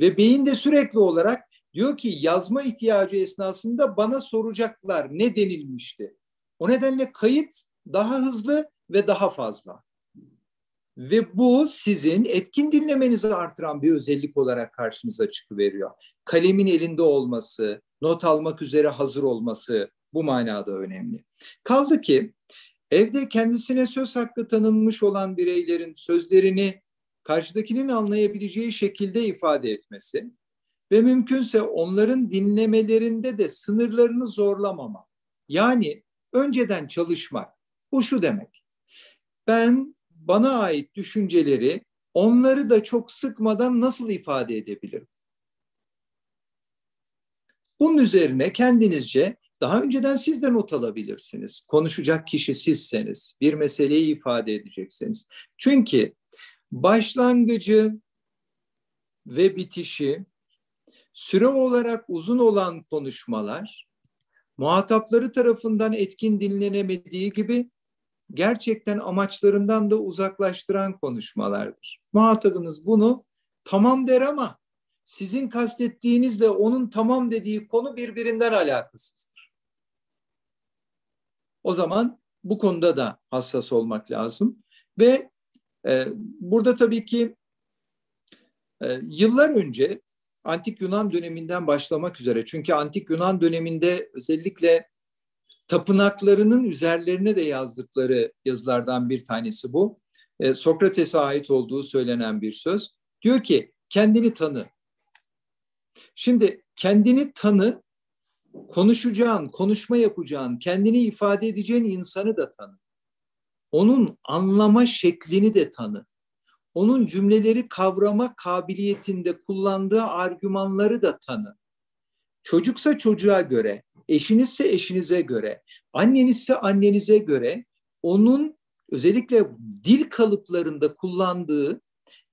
Ve beyin de sürekli olarak diyor ki yazma ihtiyacı esnasında bana soracaklar ne denilmişti. O nedenle kayıt daha hızlı ve daha fazla. Ve bu sizin etkin dinlemenizi artıran bir özellik olarak karşınıza çıkıveriyor. Kalemin elinde olması, not almak üzere hazır olması, bu manada önemli. Kaldı ki evde kendisine söz hakkı tanınmış olan bireylerin sözlerini karşıdakinin anlayabileceği şekilde ifade etmesi ve mümkünse onların dinlemelerinde de sınırlarını zorlamama. Yani önceden çalışmak. Bu şu demek. Ben bana ait düşünceleri onları da çok sıkmadan nasıl ifade edebilirim? Bunun üzerine kendinizce daha önceden siz de not alabilirsiniz. Konuşacak kişi sizseniz, bir meseleyi ifade edeceksiniz. Çünkü başlangıcı ve bitişi süre olarak uzun olan konuşmalar muhatapları tarafından etkin dinlenemediği gibi gerçekten amaçlarından da uzaklaştıran konuşmalardır. Muhatabınız bunu tamam der ama sizin kastettiğinizle onun tamam dediği konu birbirinden alakasızdır. O zaman bu konuda da hassas olmak lazım. Ve e, burada tabii ki e, yıllar önce Antik Yunan döneminden başlamak üzere çünkü Antik Yunan döneminde özellikle tapınaklarının üzerlerine de yazdıkları yazılardan bir tanesi bu. E, Sokrates'e ait olduğu söylenen bir söz. Diyor ki kendini tanı. Şimdi kendini tanı konuşacağın, konuşma yapacağın, kendini ifade edeceğin insanı da tanı. Onun anlama şeklini de tanı. Onun cümleleri kavrama kabiliyetinde kullandığı argümanları da tanı. Çocuksa çocuğa göre, eşinizse eşinize göre, annenizse annenize göre onun özellikle dil kalıplarında kullandığı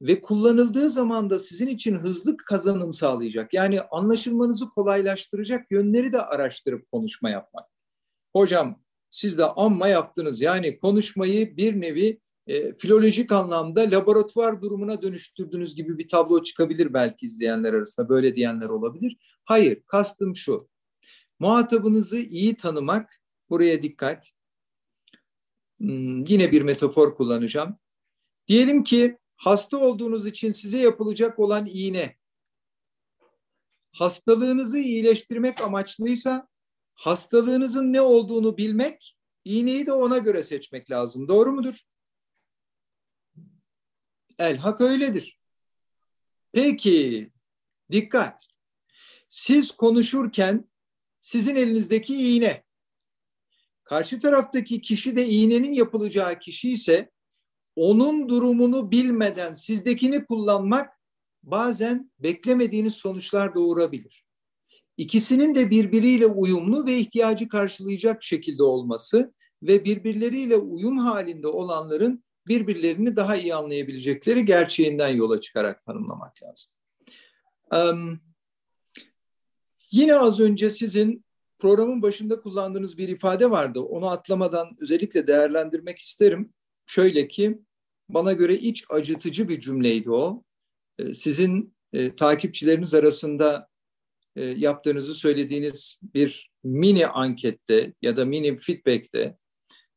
ve kullanıldığı zaman da sizin için hızlı kazanım sağlayacak. Yani anlaşılmanızı kolaylaştıracak yönleri de araştırıp konuşma yapmak. Hocam siz de amma yaptınız. Yani konuşmayı bir nevi e, filolojik anlamda laboratuvar durumuna dönüştürdüğünüz gibi bir tablo çıkabilir belki izleyenler arasında. Böyle diyenler olabilir. Hayır, kastım şu. Muhatabınızı iyi tanımak, buraya dikkat. Hmm, yine bir metafor kullanacağım. Diyelim ki hasta olduğunuz için size yapılacak olan iğne hastalığınızı iyileştirmek amaçlıysa hastalığınızın ne olduğunu bilmek, iğneyi de ona göre seçmek lazım. Doğru mudur? El hak öyledir. Peki, dikkat. Siz konuşurken sizin elinizdeki iğne, karşı taraftaki kişi de iğnenin yapılacağı kişi ise onun durumunu bilmeden sizdekini kullanmak bazen beklemediğiniz sonuçlar doğurabilir. İkisinin de birbiriyle uyumlu ve ihtiyacı karşılayacak şekilde olması ve birbirleriyle uyum halinde olanların birbirlerini daha iyi anlayabilecekleri gerçeğinden yola çıkarak tanımlamak lazım. Um, yine az önce sizin programın başında kullandığınız bir ifade vardı. Onu atlamadan özellikle değerlendirmek isterim. Şöyle ki bana göre iç acıtıcı bir cümleydi o. Ee, sizin e, takipçileriniz arasında e, yaptığınızı söylediğiniz bir mini ankette ya da mini feedback'te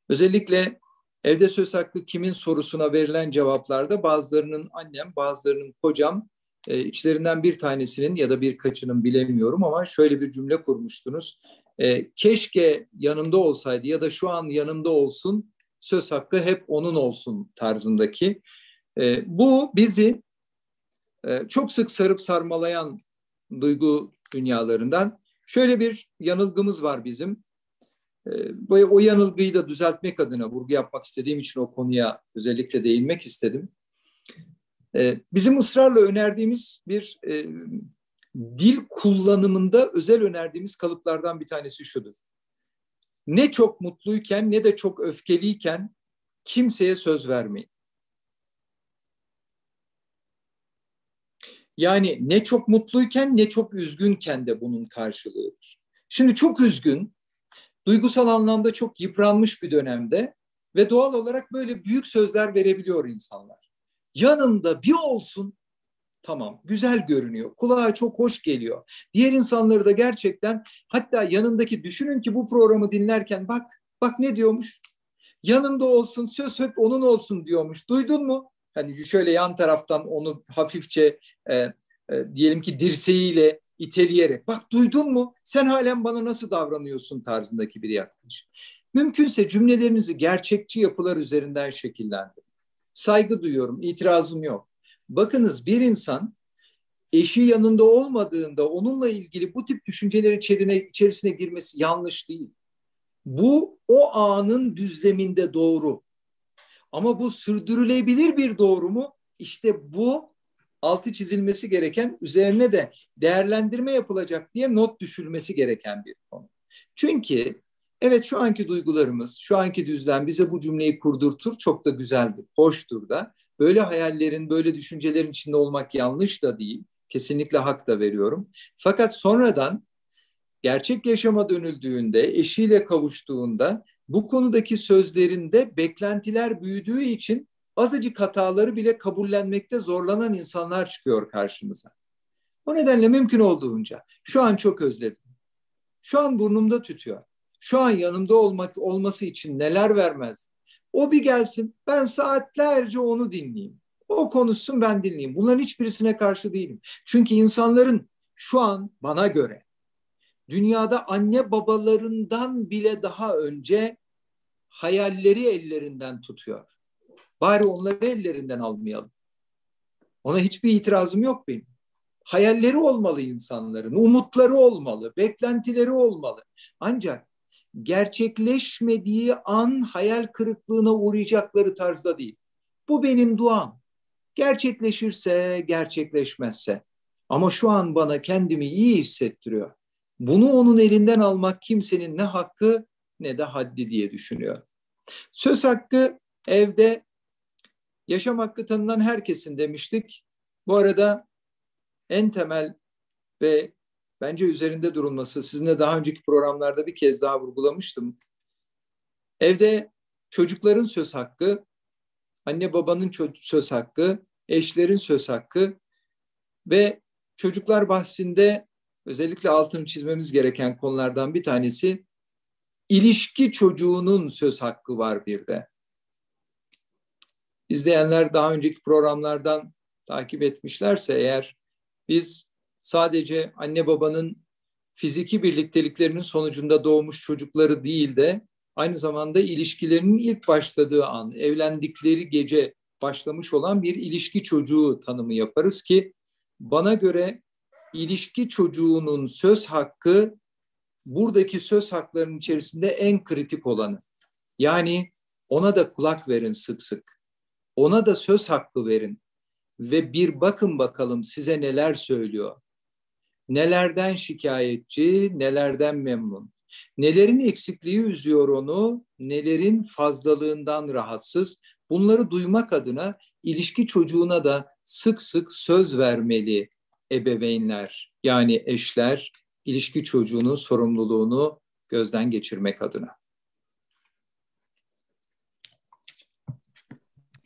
özellikle evde söz hakkı kimin sorusuna verilen cevaplarda bazılarının annem, bazılarının kocam, e, içlerinden bir tanesinin ya da birkaçının bilemiyorum ama şöyle bir cümle kurmuştunuz. E, keşke yanımda olsaydı ya da şu an yanımda olsun, söz hakkı hep onun olsun tarzındaki. E, bu bizi e, çok sık sarıp sarmalayan duygu dünyalarından. Şöyle bir yanılgımız var bizim. E, o yanılgıyı da düzeltmek adına vurgu yapmak istediğim için o konuya özellikle değinmek istedim. E, bizim ısrarla önerdiğimiz bir dil kullanımında özel önerdiğimiz kalıplardan bir tanesi şudur. Ne çok mutluyken ne de çok öfkeliyken kimseye söz vermeyin. Yani ne çok mutluyken ne çok üzgünken de bunun karşılığıdır. Şimdi çok üzgün, duygusal anlamda çok yıpranmış bir dönemde ve doğal olarak böyle büyük sözler verebiliyor insanlar. Yanımda bir olsun tamam güzel görünüyor. Kulağa çok hoş geliyor. Diğer insanları da gerçekten hatta yanındaki düşünün ki bu programı dinlerken bak bak ne diyormuş? Yanımda olsun söz hep onun olsun diyormuş. Duydun mu? Hani şöyle yan taraftan onu hafifçe e, e, diyelim ki dirseğiyle iteleyerek bak duydun mu sen halen bana nasıl davranıyorsun tarzındaki bir yaklaşım. Mümkünse cümlelerinizi gerçekçi yapılar üzerinden şekillendirin. Saygı duyuyorum, itirazım yok. Bakınız bir insan eşi yanında olmadığında onunla ilgili bu tip düşünceler içerine, içerisine girmesi yanlış değil. Bu o anın düzleminde doğru. Ama bu sürdürülebilir bir doğru mu? İşte bu altı çizilmesi gereken, üzerine de değerlendirme yapılacak diye not düşülmesi gereken bir konu. Çünkü evet şu anki duygularımız, şu anki düzlem bize bu cümleyi kurdurtur, çok da güzeldir, hoştur da. Böyle hayallerin, böyle düşüncelerin içinde olmak yanlış da değil. Kesinlikle hak da veriyorum. Fakat sonradan gerçek yaşama dönüldüğünde, eşiyle kavuştuğunda bu konudaki sözlerinde beklentiler büyüdüğü için azıcık hataları bile kabullenmekte zorlanan insanlar çıkıyor karşımıza. O nedenle mümkün olduğunca şu an çok özledim. Şu an burnumda tütüyor. Şu an yanımda olmak olması için neler vermez. O bir gelsin ben saatlerce onu dinleyeyim. O konuşsun ben dinleyeyim. Bunların hiçbirisine karşı değilim. Çünkü insanların şu an bana göre dünyada anne babalarından bile daha önce hayalleri ellerinden tutuyor. Bari onları ellerinden almayalım. Ona hiçbir itirazım yok benim. Hayalleri olmalı insanların, umutları olmalı, beklentileri olmalı. Ancak gerçekleşmediği an hayal kırıklığına uğrayacakları tarzda değil. Bu benim duam. Gerçekleşirse, gerçekleşmezse. Ama şu an bana kendimi iyi hissettiriyor. Bunu onun elinden almak kimsenin ne hakkı ne de haddi diye düşünüyor. Söz hakkı evde yaşam hakkı tanınan herkesin demiştik. Bu arada en temel ve bence üzerinde durulması sizinle daha önceki programlarda bir kez daha vurgulamıştım. Evde çocukların söz hakkı, anne babanın söz hakkı, eşlerin söz hakkı ve çocuklar bahsinde özellikle altını çizmemiz gereken konulardan bir tanesi ilişki çocuğunun söz hakkı var bir de. İzleyenler daha önceki programlardan takip etmişlerse eğer biz sadece anne babanın fiziki birlikteliklerinin sonucunda doğmuş çocukları değil de aynı zamanda ilişkilerinin ilk başladığı an, evlendikleri gece başlamış olan bir ilişki çocuğu tanımı yaparız ki bana göre ilişki çocuğunun söz hakkı buradaki söz haklarının içerisinde en kritik olanı. Yani ona da kulak verin sık sık. Ona da söz hakkı verin ve bir bakın bakalım size neler söylüyor. Nelerden şikayetçi, nelerden memnun. Nelerin eksikliği üzüyor onu, nelerin fazlalığından rahatsız. Bunları duymak adına ilişki çocuğuna da sık sık söz vermeli ebeveynler. Yani eşler ilişki çocuğunun sorumluluğunu gözden geçirmek adına.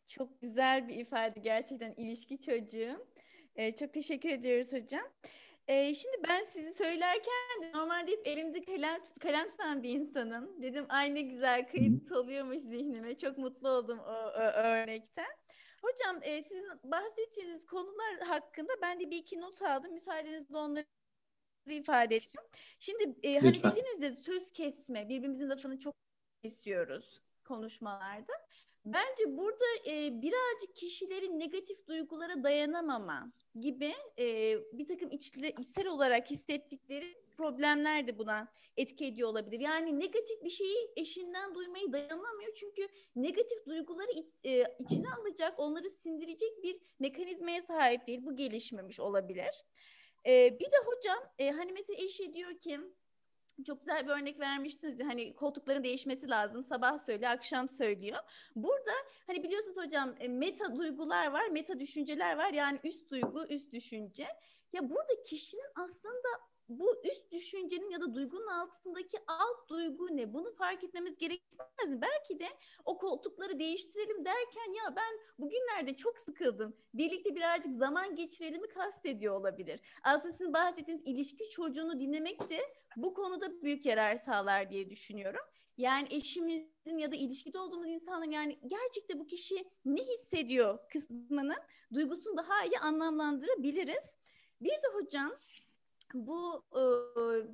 Çok güzel bir ifade gerçekten ilişki çocuğu. Ee, çok teşekkür ediyoruz hocam. Ee, şimdi ben sizi söylerken normalde hep elimde kalem, kalem tutan bir insanım. Dedim ay ne güzel kayıt oluyormuş zihnime. Çok mutlu oldum o, o örnekten. Hocam e, sizin bahsettiğiniz konular hakkında ben de bir iki not aldım. Müsaadenizle onları ifade edeceğim. Şimdi e, hani dediniz ya söz kesme, birbirimizin lafını çok kesiyoruz konuşmalarda. Bence burada e, birazcık kişilerin negatif duygulara dayanamama gibi e, bir takım içli, içsel olarak hissettikleri problemler de buna etki ediyor olabilir. Yani negatif bir şeyi eşinden duymayı dayanamıyor çünkü negatif duyguları iç, e, içine alacak, onları sindirecek bir mekanizmaya sahip değil. Bu gelişmemiş olabilir. E, bir de hocam e, hani mesela eşi diyor ki çok güzel bir örnek vermiştiniz hani koltukların değişmesi lazım sabah söylüyor akşam söylüyor. Burada hani biliyorsunuz hocam e, meta duygular var meta düşünceler var yani üst duygu üst düşünce. Ya burada kişinin aslında bu üst düşüncenin ya da duygunun altındaki alt duygu ne? Bunu fark etmemiz gerekmez mi? Belki de o koltukları değiştirelim derken ya ben bugünlerde çok sıkıldım. Birlikte birazcık zaman geçirelim'i kastediyor olabilir. Aslında sizin bahsettiğiniz ilişki çocuğunu dinlemek de bu konuda büyük yarar sağlar diye düşünüyorum. Yani eşimizin ya da ilişkide olduğumuz insanın yani gerçekten bu kişi ne hissediyor kısmının duygusunu daha iyi anlamlandırabiliriz. Bir de hocam bu e,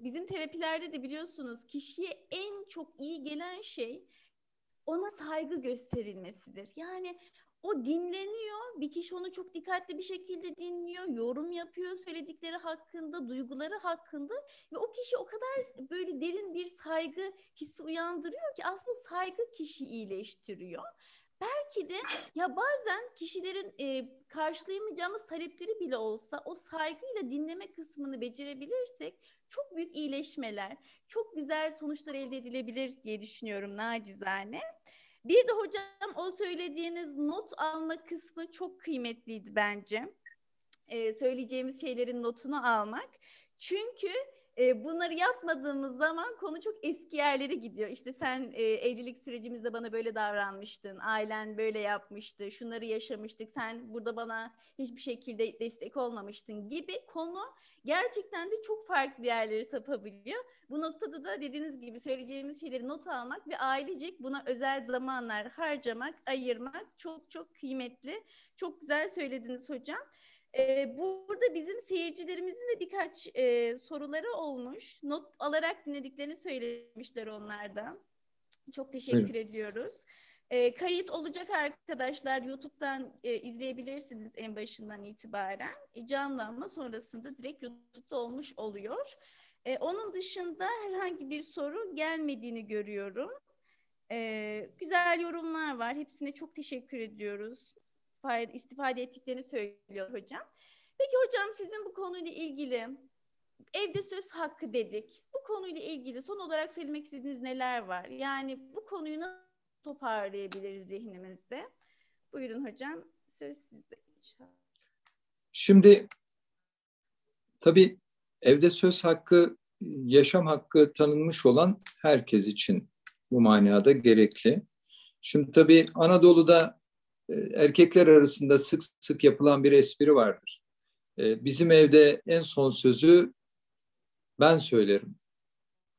bizim terapilerde de biliyorsunuz kişiye en çok iyi gelen şey ona saygı gösterilmesidir. Yani o dinleniyor, bir kişi onu çok dikkatli bir şekilde dinliyor, yorum yapıyor söyledikleri hakkında, duyguları hakkında ve o kişi o kadar böyle derin bir saygı hissi uyandırıyor ki aslında saygı kişi iyileştiriyor. Belki de ya bazen kişilerin e, karşılayamayacağımız talepleri bile olsa o saygıyla dinleme kısmını becerebilirsek çok büyük iyileşmeler, çok güzel sonuçlar elde edilebilir diye düşünüyorum nacizane. Bir de hocam o söylediğiniz not alma kısmı çok kıymetliydi bence. Ee, söyleyeceğimiz şeylerin notunu almak. Çünkü e, bunları yapmadığımız zaman konu çok eski yerlere gidiyor. İşte sen e, evlilik sürecimizde bana böyle davranmıştın, ailen böyle yapmıştı, şunları yaşamıştık, sen burada bana hiçbir şekilde destek olmamıştın gibi konu gerçekten de çok farklı yerleri sapabiliyor. Bu noktada da dediğiniz gibi söyleyeceğimiz şeyleri not almak ve ailecek buna özel zamanlar harcamak, ayırmak çok çok kıymetli. Çok güzel söylediniz hocam. Burada bizim seyircilerimizin de birkaç e, soruları olmuş. Not alarak dinlediklerini söylemişler onlardan. Çok teşekkür Buyurun. ediyoruz. E, kayıt olacak arkadaşlar. YouTube'dan e, izleyebilirsiniz en başından itibaren. E, canlı ama sonrasında direkt YouTube'da olmuş oluyor. E, onun dışında herhangi bir soru gelmediğini görüyorum. E, güzel yorumlar var. Hepsine çok teşekkür ediyoruz istifade ettiklerini söylüyor hocam. Peki hocam sizin bu konuyla ilgili evde söz hakkı dedik. Bu konuyla ilgili son olarak söylemek istediğiniz neler var? Yani bu konuyu nasıl toparlayabiliriz zihnimizde? Buyurun hocam. Söz sizde. Şimdi tabii evde söz hakkı yaşam hakkı tanınmış olan herkes için bu manada gerekli. Şimdi tabii Anadolu'da erkekler arasında sık sık yapılan bir espri vardır. Ee, bizim evde en son sözü ben söylerim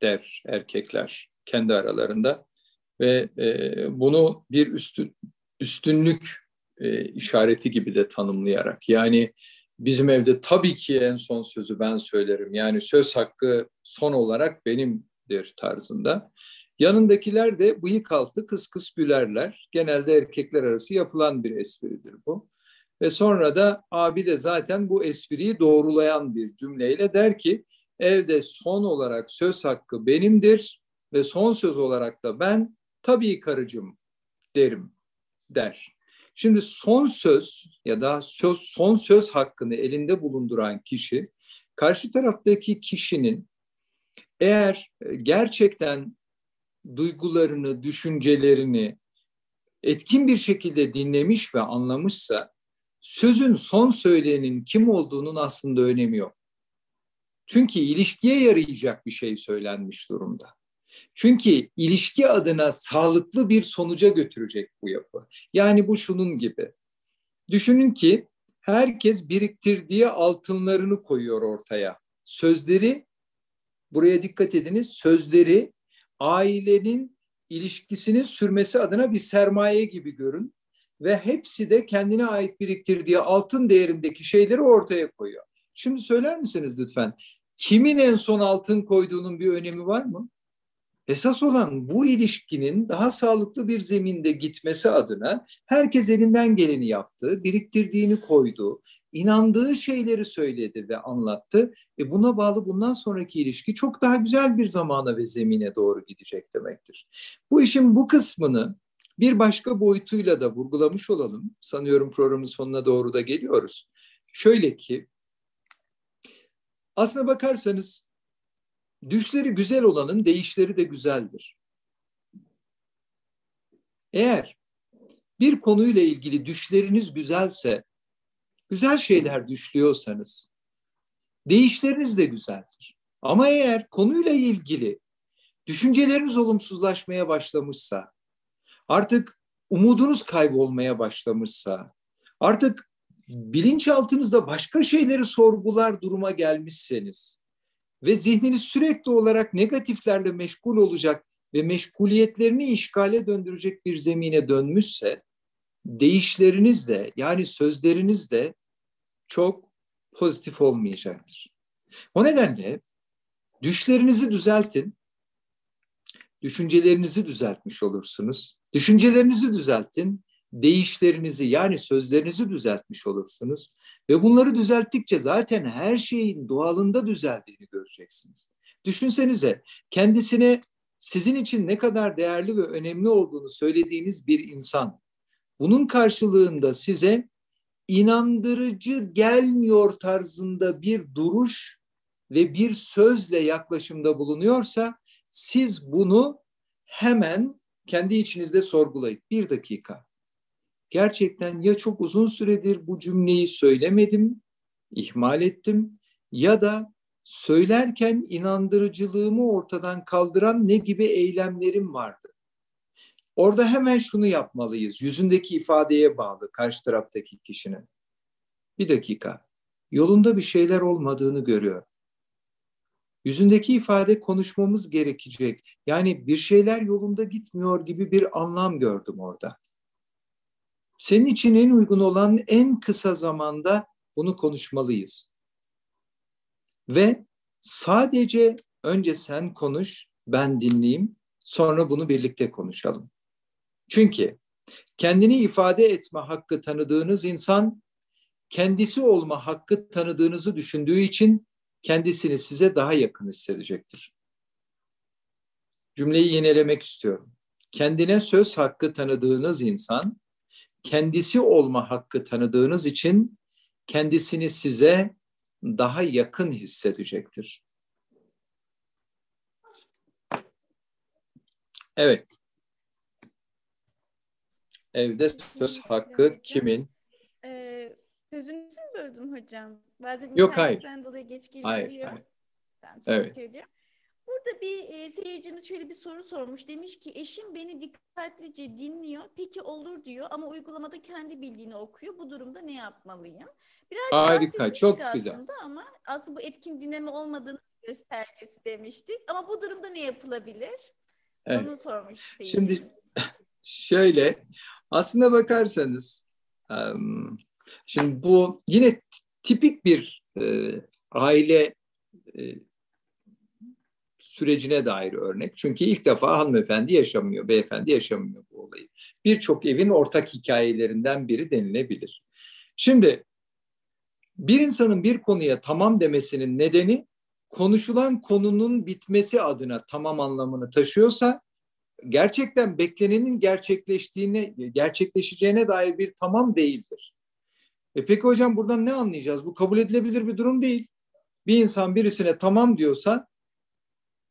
der erkekler kendi aralarında ve e, bunu bir üstün, üstünlük e, işareti gibi de tanımlayarak yani bizim evde tabii ki en son sözü ben söylerim. Yani söz hakkı son olarak benimdir tarzında. Yanındakiler de bıyık altı kıs kıs gülerler. Genelde erkekler arası yapılan bir espridir bu. Ve sonra da abi de zaten bu espriyi doğrulayan bir cümleyle der ki evde son olarak söz hakkı benimdir ve son söz olarak da ben tabii karıcığım derim der. Şimdi son söz ya da söz, son söz hakkını elinde bulunduran kişi karşı taraftaki kişinin eğer gerçekten duygularını, düşüncelerini etkin bir şekilde dinlemiş ve anlamışsa sözün son söyleyenin kim olduğunun aslında önemi yok. Çünkü ilişkiye yarayacak bir şey söylenmiş durumda. Çünkü ilişki adına sağlıklı bir sonuca götürecek bu yapı. Yani bu şunun gibi. Düşünün ki herkes biriktirdiği altınlarını koyuyor ortaya. Sözleri, buraya dikkat ediniz, sözleri ailenin ilişkisinin sürmesi adına bir sermaye gibi görün ve hepsi de kendine ait biriktirdiği altın değerindeki şeyleri ortaya koyuyor. Şimdi söyler misiniz lütfen? Kimin en son altın koyduğunun bir önemi var mı? Esas olan bu ilişkinin daha sağlıklı bir zeminde gitmesi adına herkes elinden geleni yaptı, biriktirdiğini koydu, inandığı şeyleri söyledi ve anlattı. E buna bağlı bundan sonraki ilişki çok daha güzel bir zamana ve zemine doğru gidecek demektir. Bu işin bu kısmını bir başka boyutuyla da vurgulamış olalım. Sanıyorum programın sonuna doğru da geliyoruz. Şöyle ki aslına bakarsanız düşleri güzel olanın değişleri de güzeldir. Eğer bir konuyla ilgili düşleriniz güzelse güzel şeyler düşlüyorsanız değişleriniz de güzeldir. Ama eğer konuyla ilgili düşünceleriniz olumsuzlaşmaya başlamışsa, artık umudunuz kaybolmaya başlamışsa, artık bilinçaltınızda başka şeyleri sorgular duruma gelmişseniz ve zihniniz sürekli olarak negatiflerle meşgul olacak ve meşguliyetlerini işgale döndürecek bir zemine dönmüşse, değişleriniz de yani sözleriniz de çok pozitif olmayacaktır. O nedenle düşlerinizi düzeltin, düşüncelerinizi düzeltmiş olursunuz. Düşüncelerinizi düzeltin, değişlerinizi yani sözlerinizi düzeltmiş olursunuz. Ve bunları düzelttikçe zaten her şeyin doğalında düzeldiğini göreceksiniz. Düşünsenize kendisine sizin için ne kadar değerli ve önemli olduğunu söylediğiniz bir insan bunun karşılığında size inandırıcı gelmiyor tarzında bir duruş ve bir sözle yaklaşımda bulunuyorsa siz bunu hemen kendi içinizde sorgulayın. Bir dakika. Gerçekten ya çok uzun süredir bu cümleyi söylemedim, ihmal ettim ya da söylerken inandırıcılığımı ortadan kaldıran ne gibi eylemlerim vardı? Orada hemen şunu yapmalıyız. Yüzündeki ifadeye bağlı karşı taraftaki kişinin. Bir dakika. Yolunda bir şeyler olmadığını görüyor. Yüzündeki ifade konuşmamız gerekecek. Yani bir şeyler yolunda gitmiyor gibi bir anlam gördüm orada. Senin için en uygun olan en kısa zamanda bunu konuşmalıyız. Ve sadece önce sen konuş, ben dinleyeyim, sonra bunu birlikte konuşalım. Çünkü kendini ifade etme hakkı tanıdığınız insan kendisi olma hakkı tanıdığınızı düşündüğü için kendisini size daha yakın hissedecektir. Cümleyi yenilemek istiyorum. Kendine söz hakkı tanıdığınız insan kendisi olma hakkı tanıdığınız için kendisini size daha yakın hissedecektir. Evet. Evde söz hakkı kimin? Ee, sözünüzü mü böldüm hocam? Bazen Yok hayır. dolayı geç geliyor. Hayır, hayır. Tamam, evet. Ediyorum. Burada bir e, seyircimiz şöyle bir soru sormuş. Demiş ki eşim beni dikkatlice dinliyor. Peki olur diyor ama uygulamada kendi bildiğini okuyor. Bu durumda ne yapmalıyım? Biraz Harika, çok güzel. Ama aslında bu etkin dinleme olmadığını göstergesi demiştik. Ama bu durumda ne yapılabilir? Evet. Onu sormuş. Şimdi şöyle aslında bakarsanız şimdi bu yine tipik bir e, aile e, sürecine dair örnek. Çünkü ilk defa hanımefendi yaşamıyor, beyefendi yaşamıyor bu olayı. Birçok evin ortak hikayelerinden biri denilebilir. Şimdi bir insanın bir konuya tamam demesinin nedeni konuşulan konunun bitmesi adına tamam anlamını taşıyorsa gerçekten beklenenin gerçekleştiğine, gerçekleşeceğine dair bir tamam değildir. E peki hocam buradan ne anlayacağız? Bu kabul edilebilir bir durum değil. Bir insan birisine tamam diyorsa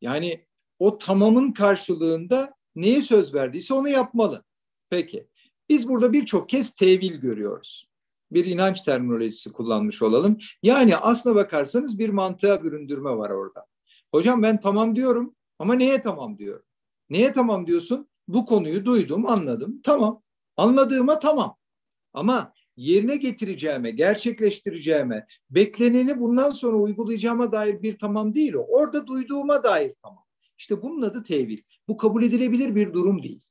yani o tamamın karşılığında neye söz verdiyse onu yapmalı. Peki biz burada birçok kez tevil görüyoruz. Bir inanç terminolojisi kullanmış olalım. Yani aslına bakarsanız bir mantığa büründürme var orada. Hocam ben tamam diyorum ama neye tamam diyorum? Neye tamam diyorsun? Bu konuyu duydum, anladım. Tamam. Anladığıma tamam. Ama yerine getireceğime, gerçekleştireceğime, bekleneni bundan sonra uygulayacağıma dair bir tamam değil o. Orada duyduğuma dair tamam. İşte bunun adı tevil. Bu kabul edilebilir bir durum değil.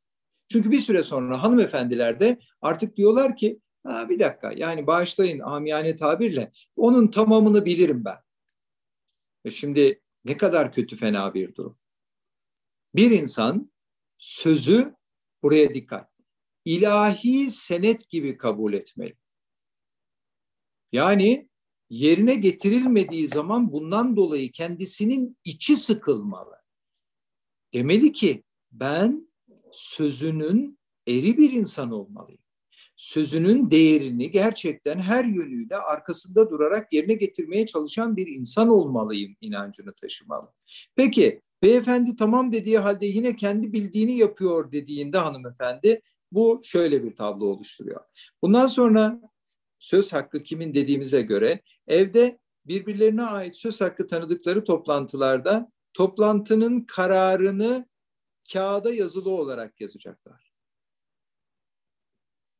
Çünkü bir süre sonra hanımefendiler de artık diyorlar ki ha, bir dakika yani bağışlayın amiyane tabirle onun tamamını bilirim ben. Ve şimdi ne kadar kötü fena bir durum. Bir insan sözü buraya dikkat ilahi senet gibi kabul etmeli. Yani yerine getirilmediği zaman bundan dolayı kendisinin içi sıkılmalı. Demeli ki ben sözünün eri bir insan olmalıyım. Sözünün değerini gerçekten her yönüyle arkasında durarak yerine getirmeye çalışan bir insan olmalıyım inancını taşımalı. Peki beyefendi tamam dediği halde yine kendi bildiğini yapıyor dediğinde hanımefendi bu şöyle bir tablo oluşturuyor. Bundan sonra söz hakkı kimin dediğimize göre evde birbirlerine ait söz hakkı tanıdıkları toplantılarda toplantının kararını kağıda yazılı olarak yazacaklar.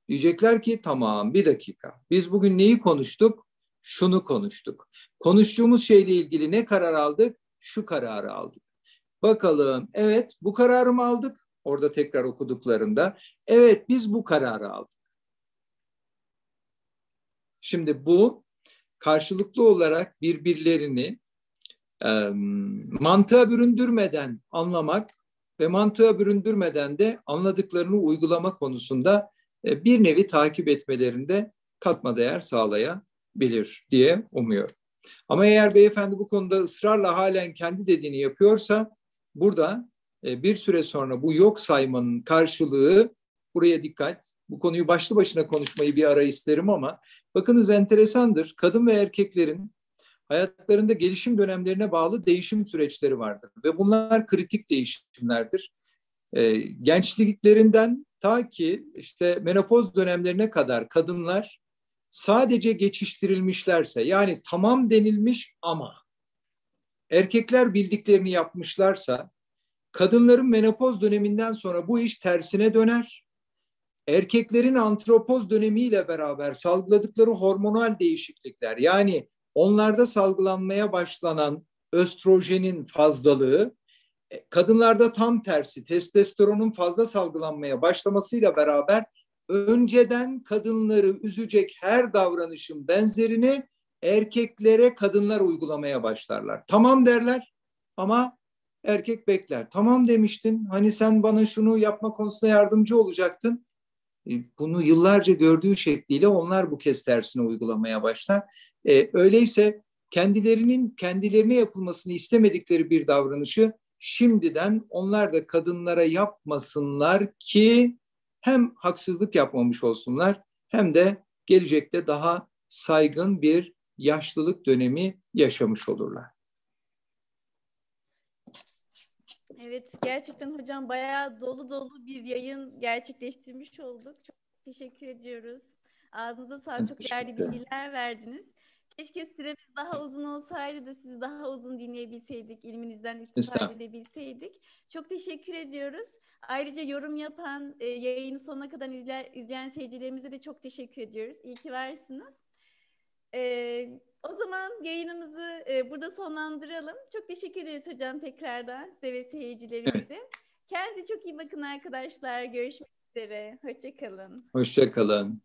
Diyecekler ki tamam bir dakika biz bugün neyi konuştuk? Şunu konuştuk. Konuştuğumuz şeyle ilgili ne karar aldık? Şu kararı aldık. Bakalım evet bu kararı mı aldık? Orada tekrar okuduklarında evet biz bu kararı aldık. Şimdi bu karşılıklı olarak birbirlerini e, mantığa büründürmeden anlamak ve mantığa büründürmeden de anladıklarını uygulama konusunda e, bir nevi takip etmelerinde katma değer sağlayabilir diye umuyorum. Ama eğer beyefendi bu konuda ısrarla halen kendi dediğini yapıyorsa burada e, bir süre sonra bu yok saymanın karşılığı buraya dikkat. Bu konuyu başlı başına konuşmayı bir ara isterim ama bakınız enteresandır. Kadın ve erkeklerin hayatlarında gelişim dönemlerine bağlı değişim süreçleri vardır ve bunlar kritik değişimlerdir. E, gençliklerinden ta ki işte menopoz dönemlerine kadar kadınlar sadece geçiştirilmişlerse yani tamam denilmiş ama erkekler bildiklerini yapmışlarsa Kadınların menopoz döneminden sonra bu iş tersine döner. Erkeklerin antropoz dönemiyle beraber salgıladıkları hormonal değişiklikler yani onlarda salgılanmaya başlanan östrojenin fazlalığı e, kadınlarda tam tersi testosteronun fazla salgılanmaya başlamasıyla beraber önceden kadınları üzecek her davranışın benzerini erkeklere kadınlar uygulamaya başlarlar. Tamam derler ama Erkek bekler. Tamam demiştin. Hani sen bana şunu yapma konusunda yardımcı olacaktın. E, bunu yıllarca gördüğü şekliyle onlar bu kez tersine uygulamaya başlar. E, öyleyse kendilerinin kendilerine yapılmasını istemedikleri bir davranışı şimdiden onlar da kadınlara yapmasınlar ki hem haksızlık yapmamış olsunlar hem de gelecekte daha saygın bir yaşlılık dönemi yaşamış olurlar. Evet, gerçekten hocam bayağı dolu dolu bir yayın gerçekleştirmiş olduk. Çok teşekkür ediyoruz. Ağzınıza sağlık. Çok değerli bilgiler verdiniz. Keşke süremiz daha uzun olsaydı da sizi daha uzun dinleyebilseydik, ilminizden istifade edebilseydik. Çok teşekkür ediyoruz. Ayrıca yorum yapan, e, yayını sonuna kadar izler, izleyen seyircilerimize de çok teşekkür ediyoruz. İyi ki varsınız. E, o zaman yayınımızı e, burada sonlandıralım. Çok teşekkür ederiz hocam tekrardan size ve seyircilerimize. Kendinize çok iyi bakın arkadaşlar. Görüşmek üzere. Hoşçakalın. Hoşçakalın.